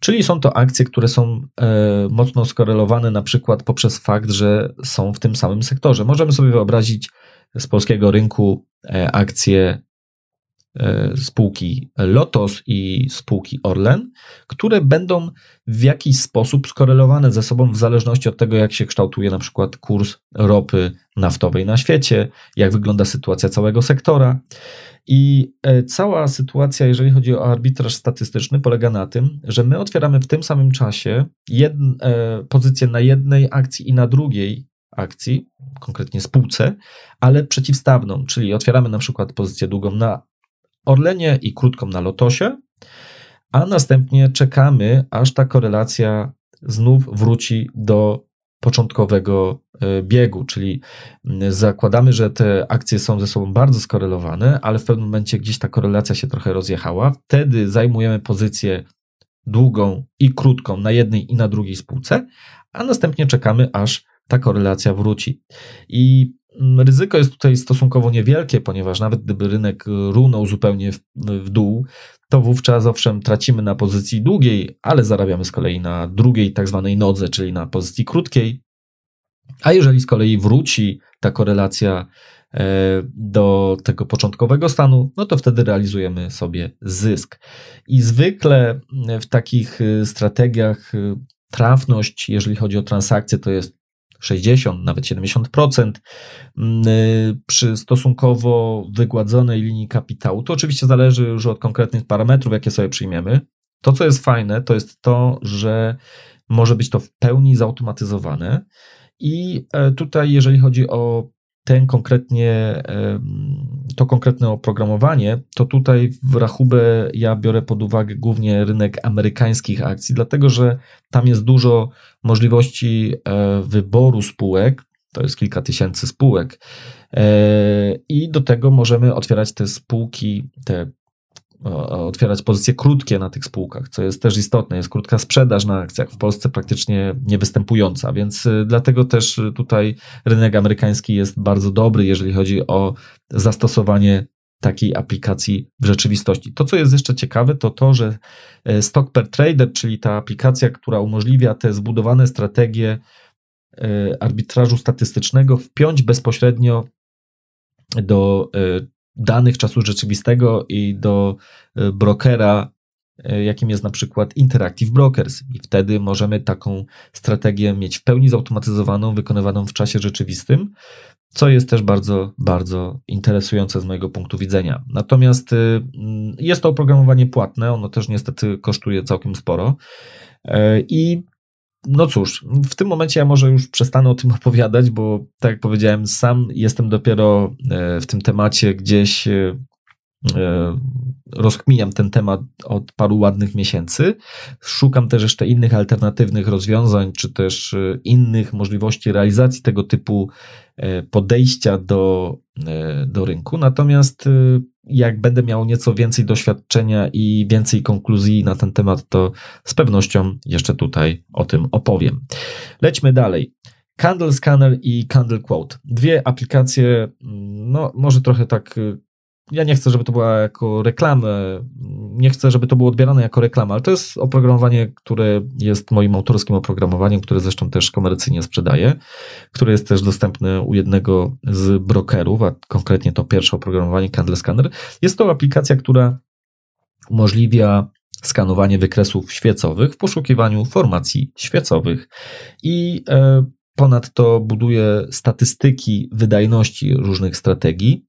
Czyli są to akcje, które są e, mocno skorelowane na przykład poprzez fakt, że są w tym samym sektorze. Możemy sobie wyobrazić z polskiego rynku e, akcje spółki Lotos i spółki Orlen, które będą w jakiś sposób skorelowane ze sobą w zależności od tego, jak się kształtuje na przykład kurs ropy naftowej na świecie, jak wygląda sytuacja całego sektora. I e, cała sytuacja, jeżeli chodzi o arbitraż statystyczny, polega na tym, że my otwieramy w tym samym czasie jed, e, pozycję na jednej akcji i na drugiej akcji, konkretnie spółce, ale przeciwstawną, czyli otwieramy na przykład pozycję długą na Orlenie i krótką na Lotosie, a następnie czekamy, aż ta korelacja znów wróci do początkowego e, biegu, czyli zakładamy, że te akcje są ze sobą bardzo skorelowane, ale w pewnym momencie gdzieś ta korelacja się trochę rozjechała. Wtedy zajmujemy pozycję długą i krótką na jednej i na drugiej spółce, a następnie czekamy, aż ta korelacja wróci. I ryzyko jest tutaj stosunkowo niewielkie, ponieważ nawet gdyby rynek runął zupełnie w, w dół, to wówczas owszem tracimy na pozycji długiej, ale zarabiamy z kolei na drugiej tak zwanej nodze, czyli na pozycji krótkiej. A jeżeli z kolei wróci ta korelacja e, do tego początkowego stanu, no to wtedy realizujemy sobie zysk. I zwykle w takich e, strategiach e, trafność, jeżeli chodzi o transakcje, to jest 60, nawet 70% mm, y, przy stosunkowo wygładzonej linii kapitału. To oczywiście zależy już od konkretnych parametrów, jakie sobie przyjmiemy. To, co jest fajne, to jest to, że może być to w pełni zautomatyzowane. I e, tutaj, jeżeli chodzi o ten konkretnie, to konkretne oprogramowanie, to tutaj w rachubę ja biorę pod uwagę głównie rynek amerykańskich akcji, dlatego że tam jest dużo możliwości e, wyboru spółek. To jest kilka tysięcy spółek. E, I do tego możemy otwierać te spółki, te otwierać pozycje krótkie na tych spółkach, co jest też istotne. Jest krótka sprzedaż na akcjach w Polsce praktycznie niewystępująca, więc y, dlatego też tutaj rynek amerykański jest bardzo dobry, jeżeli chodzi o zastosowanie takiej aplikacji w rzeczywistości. To, co jest jeszcze ciekawe, to to, że e, Stock per Trader, czyli ta aplikacja, która umożliwia te zbudowane strategie e, arbitrażu statystycznego, wpiąć bezpośrednio do e, danych czasu rzeczywistego i do e, brokera, e, jakim jest na przykład Interactive Brokers. I wtedy możemy taką strategię mieć w pełni zautomatyzowaną, wykonywaną w czasie rzeczywistym, co jest też bardzo, bardzo interesujące z mojego punktu widzenia. Natomiast e, jest to oprogramowanie płatne, ono też niestety kosztuje całkiem sporo. I no cóż, w tym momencie ja może już przestanę o tym opowiadać, bo tak jak powiedziałem, sam jestem dopiero e, w tym temacie gdzieś e, rozkminiam ten temat od paru ładnych miesięcy. Szukam też jeszcze innych alternatywnych rozwiązań, czy też innych możliwości realizacji tego typu podejścia do, do rynku. Natomiast jak będę miał nieco więcej doświadczenia i więcej konkluzji na ten temat, to z pewnością jeszcze tutaj o tym opowiem. Lećmy dalej. Candle Scanner i Candle Quote. Dwie aplikacje, no może trochę tak ja nie chcę, żeby to była jako reklama, nie chcę, żeby to było odbierane jako reklama, ale to jest oprogramowanie, które jest moim autorskim oprogramowaniem, które zresztą też komercyjnie sprzedaję, które jest też dostępne u jednego z brokerów, a konkretnie to pierwsze oprogramowanie Candle Scanner. Jest to aplikacja, która umożliwia skanowanie wykresów świecowych w poszukiwaniu formacji świecowych i e, ponadto buduje statystyki wydajności różnych strategii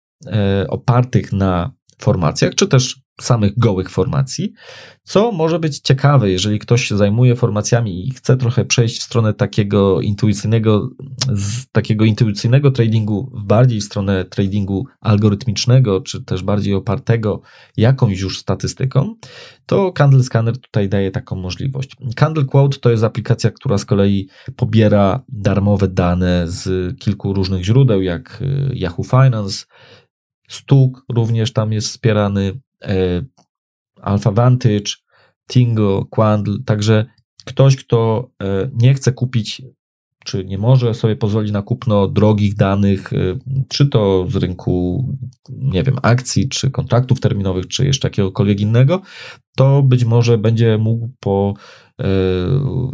opartych na formacjach, czy też samych gołych formacji, co może być ciekawe, jeżeli ktoś się zajmuje formacjami i chce trochę przejść w stronę takiego intuicyjnego, takiego intuicyjnego tradingu, bardziej w stronę tradingu algorytmicznego, czy też bardziej opartego jakąś już statystyką, to Candle Scanner tutaj daje taką możliwość. Candle Quote to jest aplikacja, która z kolei pobiera darmowe dane z kilku różnych źródeł, jak y, Yahoo Finance, Stuk również tam jest wspierany, e, Alpha Vantage, Tingo, Quandl, także ktoś, kto e, nie chce kupić, czy nie może sobie pozwolić na kupno drogich danych, e, czy to z rynku, nie wiem, akcji, czy kontraktów terminowych, czy jeszcze jakiegokolwiek innego, to być może będzie mógł po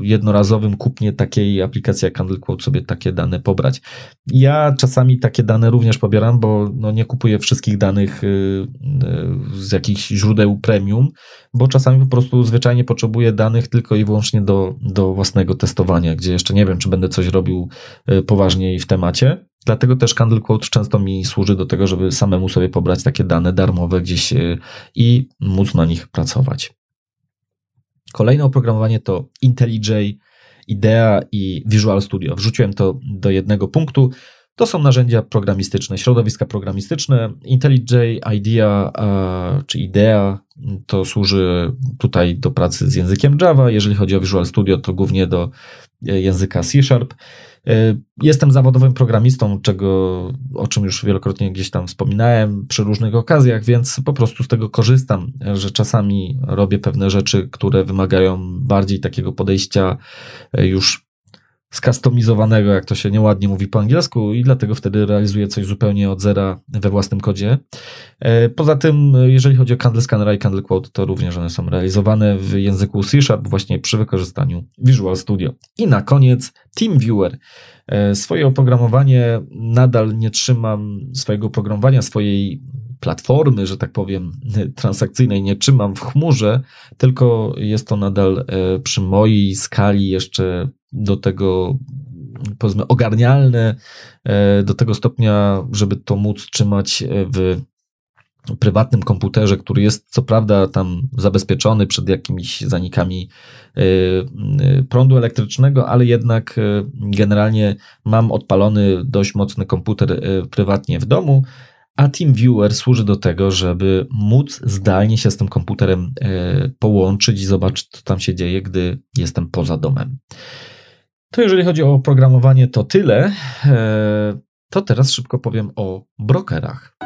jednorazowym kupnie takiej aplikacji jak CandleQuote sobie takie dane pobrać. Ja czasami takie dane również pobieram, bo no nie kupuję wszystkich danych z jakichś źródeł premium, bo czasami po prostu zwyczajnie potrzebuję danych tylko i wyłącznie do, do własnego testowania, gdzie jeszcze nie wiem, czy będę coś robił poważniej w temacie. Dlatego też Candle Quote często mi służy do tego, żeby samemu sobie pobrać takie dane darmowe gdzieś e, i móc na nich pracować. Kolejne oprogramowanie to IntelliJ, IDEA i Visual Studio. Wrzuciłem to do jednego punktu. To są narzędzia programistyczne, środowiska programistyczne. IntelliJ, IDEA czy IDEA to służy tutaj do pracy z językiem Java. Jeżeli chodzi o Visual Studio, to głównie do e, języka C Sharp. E, jestem zawodowym programistą, czego, o czym już wielokrotnie gdzieś tam wspominałem przy różnych okazjach, więc po prostu z tego korzystam, że czasami robię pewne rzeczy, które wymagają bardziej takiego podejścia e, już skustomizowanego, jak to się nieładnie mówi po angielsku, i dlatego wtedy realizuję coś zupełnie od zera we własnym kodzie. E, poza tym, jeżeli chodzi o Candle Scanner i Candle Quote, to również one są realizowane w języku C Sharp właśnie przy wykorzystaniu Visual Studio. I na koniec TeamViewer. E, swoje oprogramowanie nadal nie trzymam swojego oprogramowania, swojej platformy, że tak powiem, transakcyjnej nie trzymam w chmurze, tylko jest to nadal e, przy mojej skali jeszcze do tego powiedzmy ogarnialne e, do tego stopnia, żeby to móc trzymać w prywatnym komputerze, który jest co prawda tam zabezpieczony przed jakimiś zanikami e, e, prądu elektrycznego, ale jednak generalnie mam odpalony dość mocny komputer prywatnie w domu, a TeamViewer służy do tego, żeby móc zdalnie się z tym komputerem połączyć i zobaczyć, co tam się dzieje, gdy jestem poza domem. To jeżeli chodzi o oprogramowanie, to tyle. E, to teraz szybko powiem o brokerach.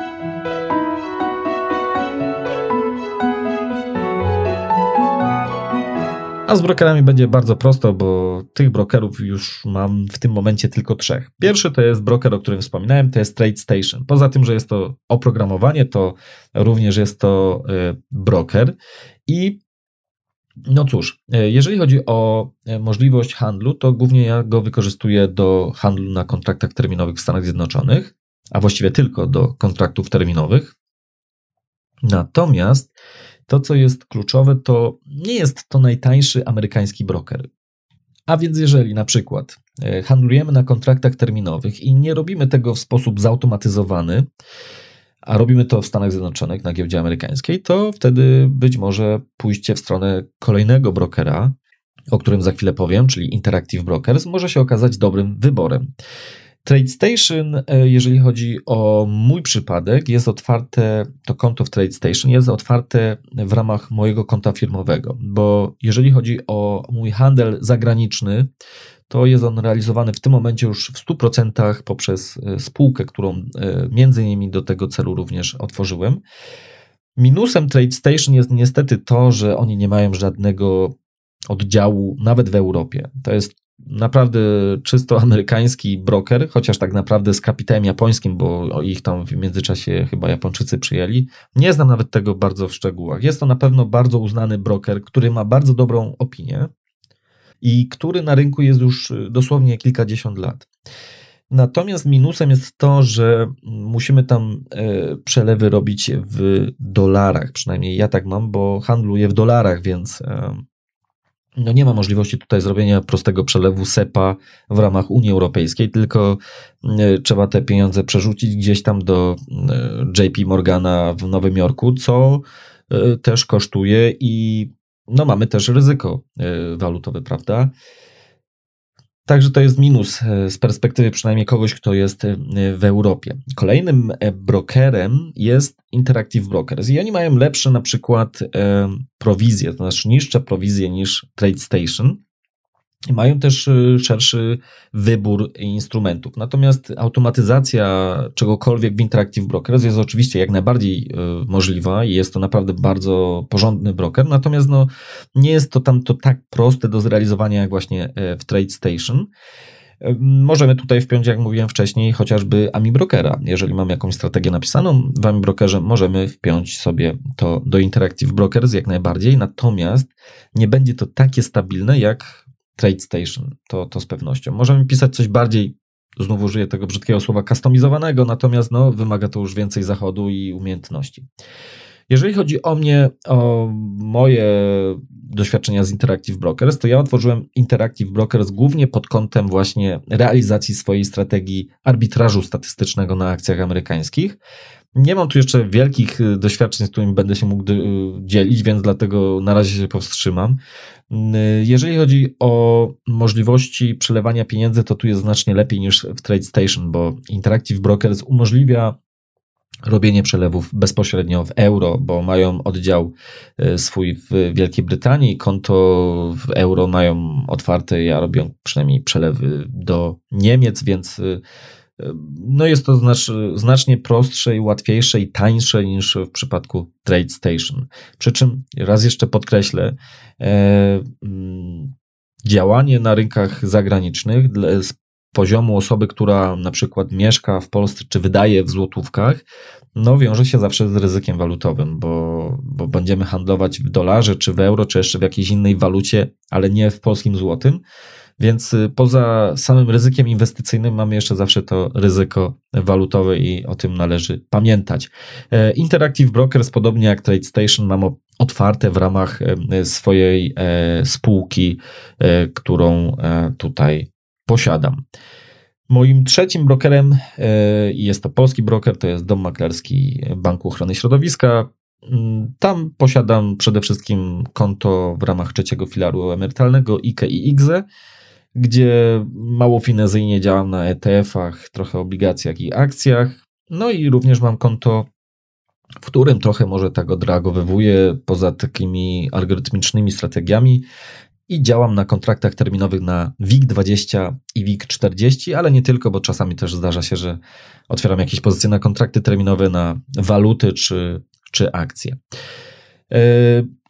A z brokerami będzie bardzo prosto, bo tych brokerów już mam w tym momencie tylko trzech. Pierwszy to jest broker, o którym wspominałem, to jest TradeStation. Poza tym, że jest to oprogramowanie, to również jest to e, broker i no cóż, e, jeżeli chodzi o e, możliwość handlu, to głównie ja go wykorzystuję do handlu na kontraktach terminowych w Stanach Zjednoczonych, a właściwie tylko do kontraktów terminowych. Natomiast to, co jest kluczowe, to nie jest to najtańszy amerykański broker. A więc jeżeli na przykład e, handlujemy na kontraktach terminowych i nie robimy tego w sposób zautomatyzowany, a robimy to w Stanach Zjednoczonych na giełdzie amerykańskiej, to wtedy być może pójście w stronę kolejnego brokera, o którym za chwilę powiem, czyli Interactive Brokers, może się okazać dobrym wyborem. TradeStation, e, jeżeli chodzi o mój przypadek, jest otwarte, to konto w TradeStation jest otwarte w ramach mojego konta firmowego, bo jeżeli chodzi o mój handel zagraniczny, to jest on realizowany w tym momencie już w 100% poprzez e, spółkę, którą e, między innymi do tego celu również otworzyłem. Minusem TradeStation jest niestety to, że oni nie mają żadnego oddziału nawet w Europie. To jest naprawdę czysto amerykański broker, chociaż tak naprawdę z kapitałem japońskim, bo ich tam w międzyczasie chyba Japończycy przyjęli. Nie znam nawet tego bardzo w szczegółach. Jest to na pewno bardzo uznany broker, który ma bardzo dobrą opinię i który na rynku jest już y, dosłownie kilkadziesiąt lat. Natomiast minusem jest to, że musimy tam e, przelewy robić w dolarach. Przynajmniej ja tak mam, bo handluję w dolarach, więc no nie ma możliwości tutaj zrobienia prostego przelewu SEPA w ramach Unii Europejskiej, tylko e, trzeba te pieniądze przerzucić gdzieś tam do JP Morgana w Nowym Jorku, co też kosztuje i no mamy też ryzyko e, walutowe, prawda? Także to jest minus e, z perspektywy przynajmniej kogoś, kto jest e, w Europie. Kolejnym brokerem jest Interactive Brokers i oni mają lepsze na przykład prowizje, to znaczy niższe prowizje niż TradeStation mają też y, szerszy wybór instrumentów. Natomiast automatyzacja czegokolwiek w Interactive Brokers jest oczywiście jak najbardziej y, możliwa i jest to naprawdę bardzo porządny broker, natomiast no, nie jest to tam to tak proste do zrealizowania jak właśnie e, w TradeStation. Możemy tutaj wpiąć, jak mówiłem wcześniej, chociażby AMI Brokera. Jeżeli mamy jakąś strategię napisaną w AMI Brokerze, możemy wpiąć sobie to do Interactive Brokers jak najbardziej, natomiast nie będzie to takie stabilne jak TradeStation, to, to z pewnością. Możemy pisać coś bardziej znów użyję tego brzydkiego słowa customizowanego, natomiast no, wymaga to już więcej zachodu i umiejętności. Jeżeli chodzi o mnie, o moje doświadczenia z Interactive Brokers, to ja otworzyłem Interactive Brokers głównie pod kątem właśnie realizacji swojej strategii arbitrażu statystycznego na akcjach amerykańskich. Nie mam tu jeszcze wielkich y, doświadczeń, z którymi będę się mógł y, dzielić, więc dlatego na razie się powstrzymam. Y, jeżeli chodzi o możliwości przelewania pieniędzy, to tu jest znacznie lepiej niż w TradeStation, bo Interactive Brokers umożliwia robienie przelewów bezpośrednio w euro, bo mają oddział swój w Wielkiej Brytanii, konto w euro mają otwarte. Ja robię przynajmniej przelewy do Niemiec, więc no jest to znacz, znacznie prostsze i łatwiejsze i tańsze niż w przypadku Trade Station. Przy czym, raz jeszcze podkreślę, e, mm, działanie na rynkach zagranicznych z poziomu osoby, która na przykład mieszka w Polsce czy wydaje w złotówkach, no wiąże się zawsze z ryzykiem walutowym, bo, bo będziemy handlować w dolarze, czy w euro, czy jeszcze w jakiejś innej walucie, ale nie w polskim złotym. Więc y, poza samym ryzykiem inwestycyjnym mamy jeszcze zawsze to ryzyko walutowe i o tym należy pamiętać. E, Interactive Brokers, podobnie jak TradeStation, mam otwarte w ramach e, swojej e, spółki, którą tutaj posiadam. Moim trzecim brokerem jest to polski broker, to jest Dom Maklerski Banku Ochrony Środowiska. Mm, tam posiadam przede wszystkim konto w ramach trzeciego filaru emerytalnego IKE i IGZE gdzie mało finezyjnie działam na ETF-ach, trochę obligacjach i akcjach. No i również mam konto, w którym trochę może tak odragowywuję poza takimi algorytmicznymi strategiami i działam na kontraktach terminowych na WIG20 i WIG40, ale nie tylko, bo czasami też zdarza się, że otwieram jakieś pozycje na kontrakty terminowe, na waluty czy, czy akcje. E,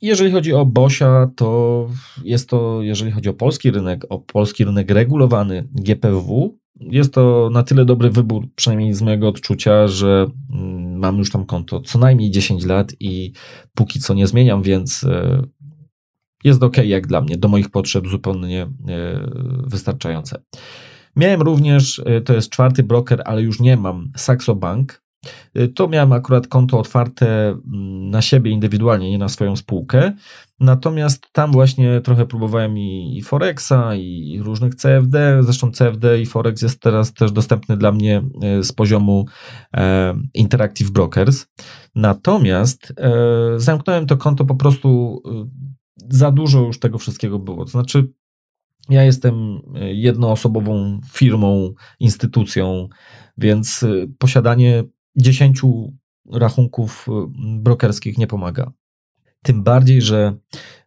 jeżeli chodzi o Bosia, to jest to, jeżeli chodzi o polski rynek, o polski rynek regulowany GPW, jest to na tyle dobry wybór, przynajmniej z mojego odczucia, że mm, mam już tam konto co najmniej 10 lat i póki co nie zmieniam, więc e, jest ok jak dla mnie, do moich potrzeb zupełnie e, wystarczające. Miałem również, to jest czwarty broker, ale już nie mam, Saxo Bank. Y, to miałem akurat konto otwarte mm, na siebie indywidualnie, nie na swoją spółkę. Natomiast tam właśnie trochę próbowałem i, i Forexa, i różnych CFD. Zresztą CFD i Forex jest teraz też dostępny dla mnie y, z poziomu e, Interactive Brokers. Natomiast e, zamknąłem to konto po prostu e, za dużo już tego wszystkiego było. To znaczy, ja jestem jednoosobową firmą, instytucją, więc posiadanie 10 rachunków y, brokerskich nie pomaga. Tym bardziej, że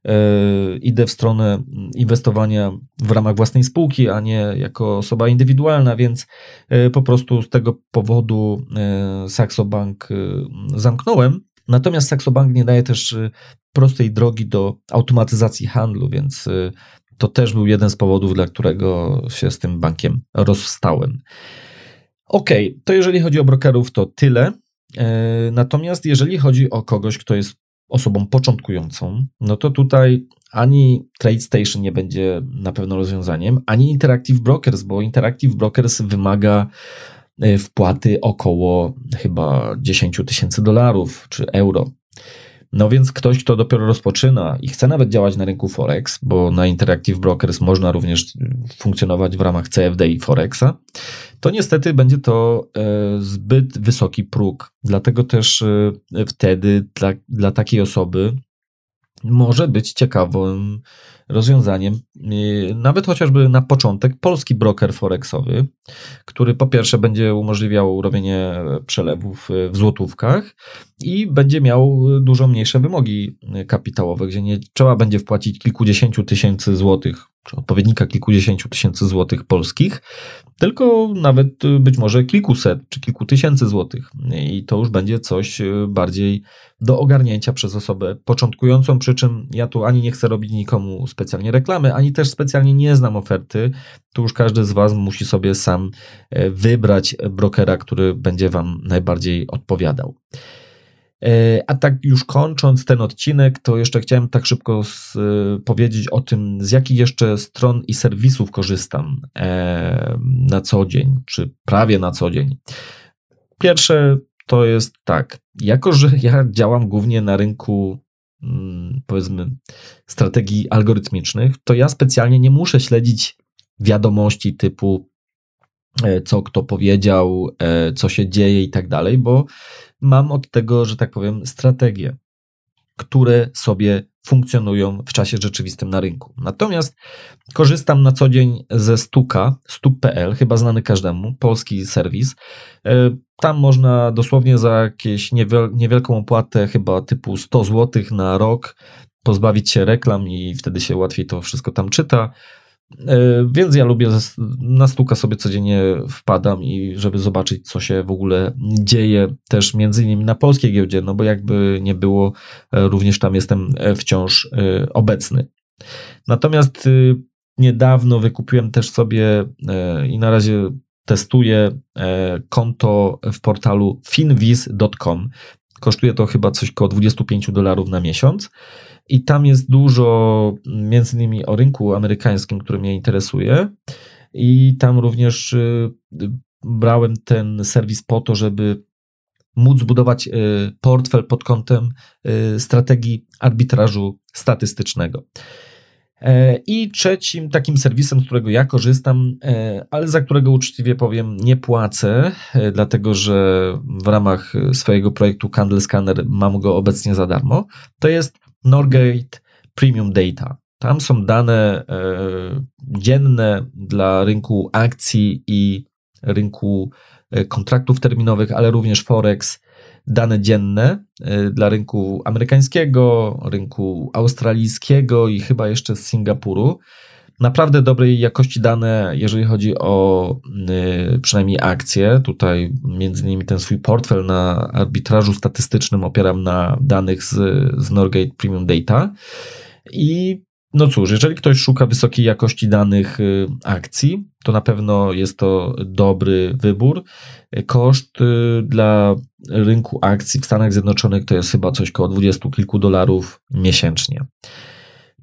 e, idę w stronę inwestowania w ramach własnej spółki, a nie jako osoba indywidualna, więc e, po prostu z tego powodu e, Saxo Bank zamknąłem. Natomiast Saxo Bank nie daje też prostej drogi do automatyzacji handlu, więc to też był jeden z powodów, dla którego się z tym bankiem rozstałem. Ok, to jeżeli chodzi o brokerów, to tyle. E, natomiast jeżeli chodzi o kogoś, kto jest osobą początkującą, no to tutaj ani TradeStation nie będzie na pewno rozwiązaniem, ani Interactive Brokers, bo Interactive Brokers wymaga e, wpłaty około chyba 10 tysięcy dolarów czy euro. No więc ktoś, kto dopiero rozpoczyna i chce nawet działać na rynku Forex, bo na Interactive Brokers można również funkcjonować w ramach CFD i Forexa, to niestety będzie to e, zbyt wysoki próg. Dlatego też e, wtedy dla, dla takiej osoby może być ciekawym rozwiązaniem, y, nawet chociażby na początek, polski broker forexowy, który po pierwsze będzie umożliwiał robienie przelewów w złotówkach i będzie miał dużo mniejsze wymogi kapitałowe, gdzie nie trzeba będzie wpłacić kilkudziesięciu tysięcy złotych, czy odpowiednika kilkudziesięciu tysięcy złotych polskich, tylko nawet y, być może kilkuset czy kilku tysięcy złotych. I to już będzie coś y, bardziej do ogarnięcia przez osobę początkującą, przy czym ja tu ani nie chcę robić nikomu specjalnie reklamy, ani też specjalnie nie znam oferty. Tu już każdy z Was musi sobie sam e, wybrać brokera, który będzie Wam najbardziej odpowiadał. E, a tak już kończąc ten odcinek, to jeszcze chciałem tak szybko z, e, powiedzieć o tym, z jakich jeszcze stron i serwisów korzystam e, na co dzień, czy prawie na co dzień. Pierwsze to jest tak, jako że ja działam głównie na rynku mm, powiedzmy strategii algorytmicznych, to ja specjalnie nie muszę śledzić wiadomości typu co kto powiedział, co się dzieje i tak dalej, bo mam od tego, że tak powiem, strategie, które sobie funkcjonują w czasie rzeczywistym na rynku. Natomiast korzystam na co dzień ze Stuka, stuk.pl, chyba znany każdemu, polski serwis. E, tam można dosłownie za jakieś niewielką opłatę, chyba typu 100 zł na rok, pozbawić się reklam i wtedy się łatwiej to wszystko tam czyta. E, więc ja lubię na stuka sobie codziennie wpadam i żeby zobaczyć, co się w ogóle dzieje też między innymi na polskiej giełdzie, no bo jakby nie było, e, również tam jestem e, wciąż obecny. Natomiast niedawno wykupiłem też sobie i na razie testuję konto w portalu finviz.com. Kosztuje to chyba coś koło 25 dolarów na miesiąc. I tam jest dużo, między innymi o rynku amerykańskim, który mnie interesuje. I tam również y, brałem ten serwis po to, żeby móc zbudować y, portfel pod kątem y, strategii arbitrażu statystycznego. E, I trzecim takim serwisem, z którego ja korzystam, e, ale za którego uczciwie powiem nie płacę, e, dlatego że w ramach swojego projektu Candle Scanner mam go obecnie za darmo, to jest Norgate Premium Data. Tam są dane dzienne dla rynku akcji i rynku kontraktów terminowych, ale również Forex dane dzienne y, dla rynku amerykańskiego, rynku australijskiego i chyba jeszcze z Singapuru. Naprawdę dobrej jakości dane, jeżeli chodzi o y, przynajmniej akcje. Tutaj między innymi ten swój portfel na arbitrażu statystycznym opieram na danych z, z Norgate Premium Data. I no cóż, jeżeli ktoś szuka wysokiej jakości danych y, akcji, to na pewno jest to dobry wybór. Koszt y, dla rynku akcji w Stanach Zjednoczonych to jest chyba coś koło 20 kilku dolarów miesięcznie.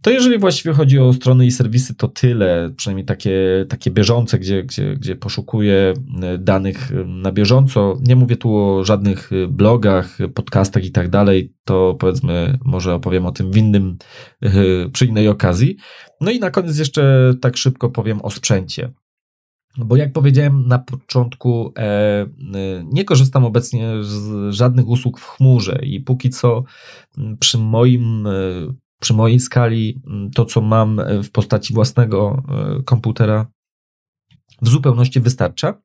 To jeżeli właściwie chodzi o strony i serwisy, to tyle, przynajmniej takie, takie bieżące, gdzie, gdzie, gdzie poszukuję e, danych e, na bieżąco. Nie mówię tu o żadnych e, blogach, podcastach i tak dalej, to powiedzmy, może opowiem o tym w innym, przy innej okazji. No i na koniec jeszcze tak szybko powiem o sprzęcie. Bo jak powiedziałem na początku, nie korzystam obecnie z żadnych usług w chmurze i póki co przy moim przy mojej skali mm, to, co mam e, w postaci własnego e, komputera, w zupełności wystarcza.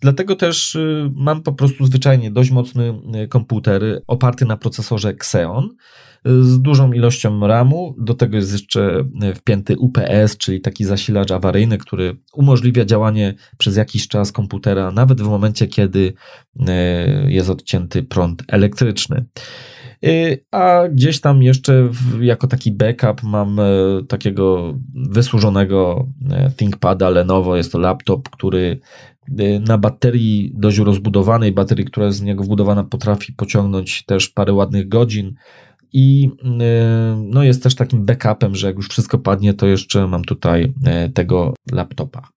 Dlatego też y, mam po prostu zwyczajnie dość mocny komputer oparty na procesorze Xeon z dużą ilością RAMu. Do tego jest jeszcze wpięty UPS, czyli taki zasilacz awaryjny, który umożliwia działanie przez jakiś czas komputera, nawet w momencie, kiedy jest odcięty prąd elektryczny. Y, a gdzieś tam jeszcze w, jako taki backup mam e, takiego wysłużonego e, ThinkPada Lenovo. Jest to laptop, który e, na baterii dość rozbudowanej, baterii, która jest z niego wbudowana, potrafi pociągnąć też parę ładnych godzin. I no jest też takim backupem, że jak już wszystko padnie, to jeszcze mam tutaj tego laptopa.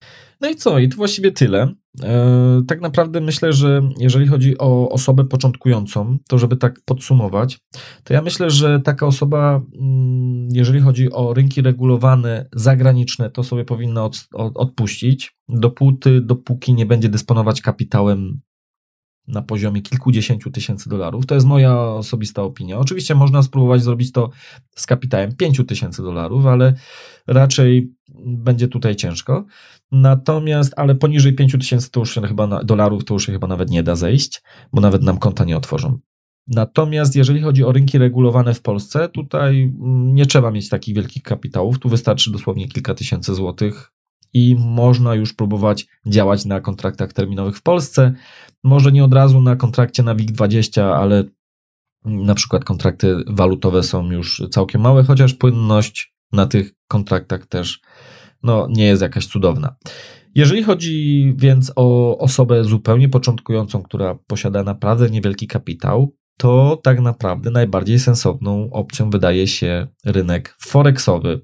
No i co? I to właściwie tyle. E, tak naprawdę myślę, że jeżeli chodzi o osobę początkującą, to żeby tak podsumować, to ja myślę, że taka osoba, mm, jeżeli chodzi o rynki regulowane, zagraniczne, to sobie powinna od, od, odpuścić, dopóty, dopóki nie będzie dysponować kapitałem na poziomie kilkudziesięciu tysięcy dolarów. To jest moja osobista opinia. Oczywiście można spróbować zrobić to z kapitałem pięciu tysięcy dolarów, ale raczej będzie tutaj ciężko. Natomiast, ale poniżej 5 tysięcy to już się chyba dolarów to już się chyba nawet nie da zejść, bo nawet nam konta nie otworzą. Natomiast jeżeli chodzi o rynki regulowane w Polsce, tutaj nie trzeba mieć takich wielkich kapitałów. Tu wystarczy dosłownie kilka tysięcy złotych i można już próbować działać na kontraktach terminowych w Polsce. Może nie od razu na kontrakcie na WIG20, ale na przykład kontrakty walutowe są już całkiem małe, chociaż płynność na tych kontraktach też no, nie jest jakaś cudowna. Jeżeli chodzi więc o osobę zupełnie początkującą, która posiada naprawdę niewielki kapitał, to tak naprawdę najbardziej sensowną opcją wydaje się rynek forexowy.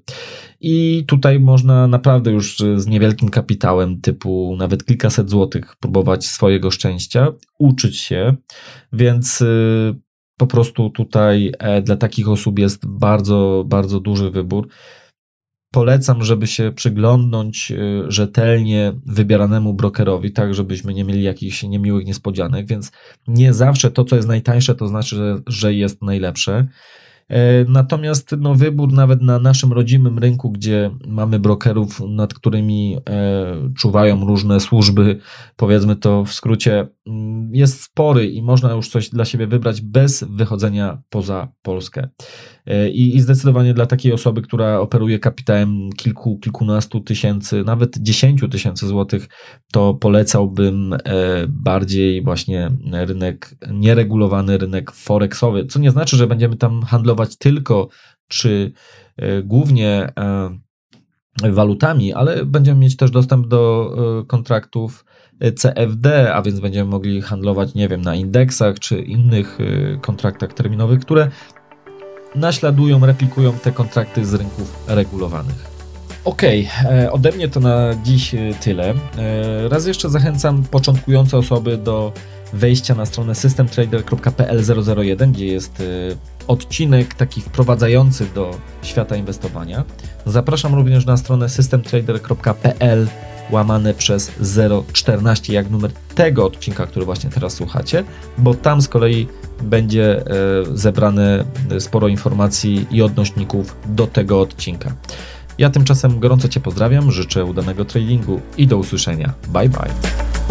I tutaj można naprawdę już z niewielkim kapitałem, typu nawet kilkaset złotych, próbować swojego szczęścia, uczyć się, więc y, po prostu tutaj e, dla takich osób jest bardzo, bardzo duży wybór polecam, żeby się przyglądnąć y, rzetelnie wybieranemu brokerowi, tak żebyśmy nie mieli jakichś niemiłych niespodzianek, więc nie zawsze to, co jest najtańsze, to znaczy, że, jest najlepsze. E, natomiast no, wybór nawet na naszym rodzimym rynku, gdzie mamy brokerów, nad którymi e, czuwają różne służby, powiedzmy to w skrócie, jest spory i można już coś dla siebie wybrać bez wychodzenia poza Polskę. E, I, I zdecydowanie dla takiej osoby, która operuje kapitałem kilku, kilkunastu tysięcy, nawet dziesięciu tysięcy złotych, to polecałbym e, bardziej właśnie rynek nieregulowany, rynek forexowy, co nie znaczy, że będziemy tam handlować tylko czy e, głównie walutami, ale będziemy mieć też dostęp do kontraktów CFD, a więc będziemy mogli handlować, nie wiem, na indeksach czy innych kontraktach terminowych, które naśladują, replikują te kontrakty z rynków regulowanych. Ok, e, ode mnie to na dziś e, tyle. E, raz jeszcze zachęcam początkujące osoby do wejścia na stronę systemtrader.pl001, gdzie jest odcinek taki wprowadzający do świata inwestowania. Zapraszam również na stronę systemtrader.pl łamane przez 014, jak numer tego odcinka, który właśnie teraz słuchacie, bo tam z kolei będzie e, zebrane sporo informacji i odnośników do tego odcinka. Ja tymczasem gorąco Cię pozdrawiam, życzę udanego tradingu i do usłyszenia. Bye bye.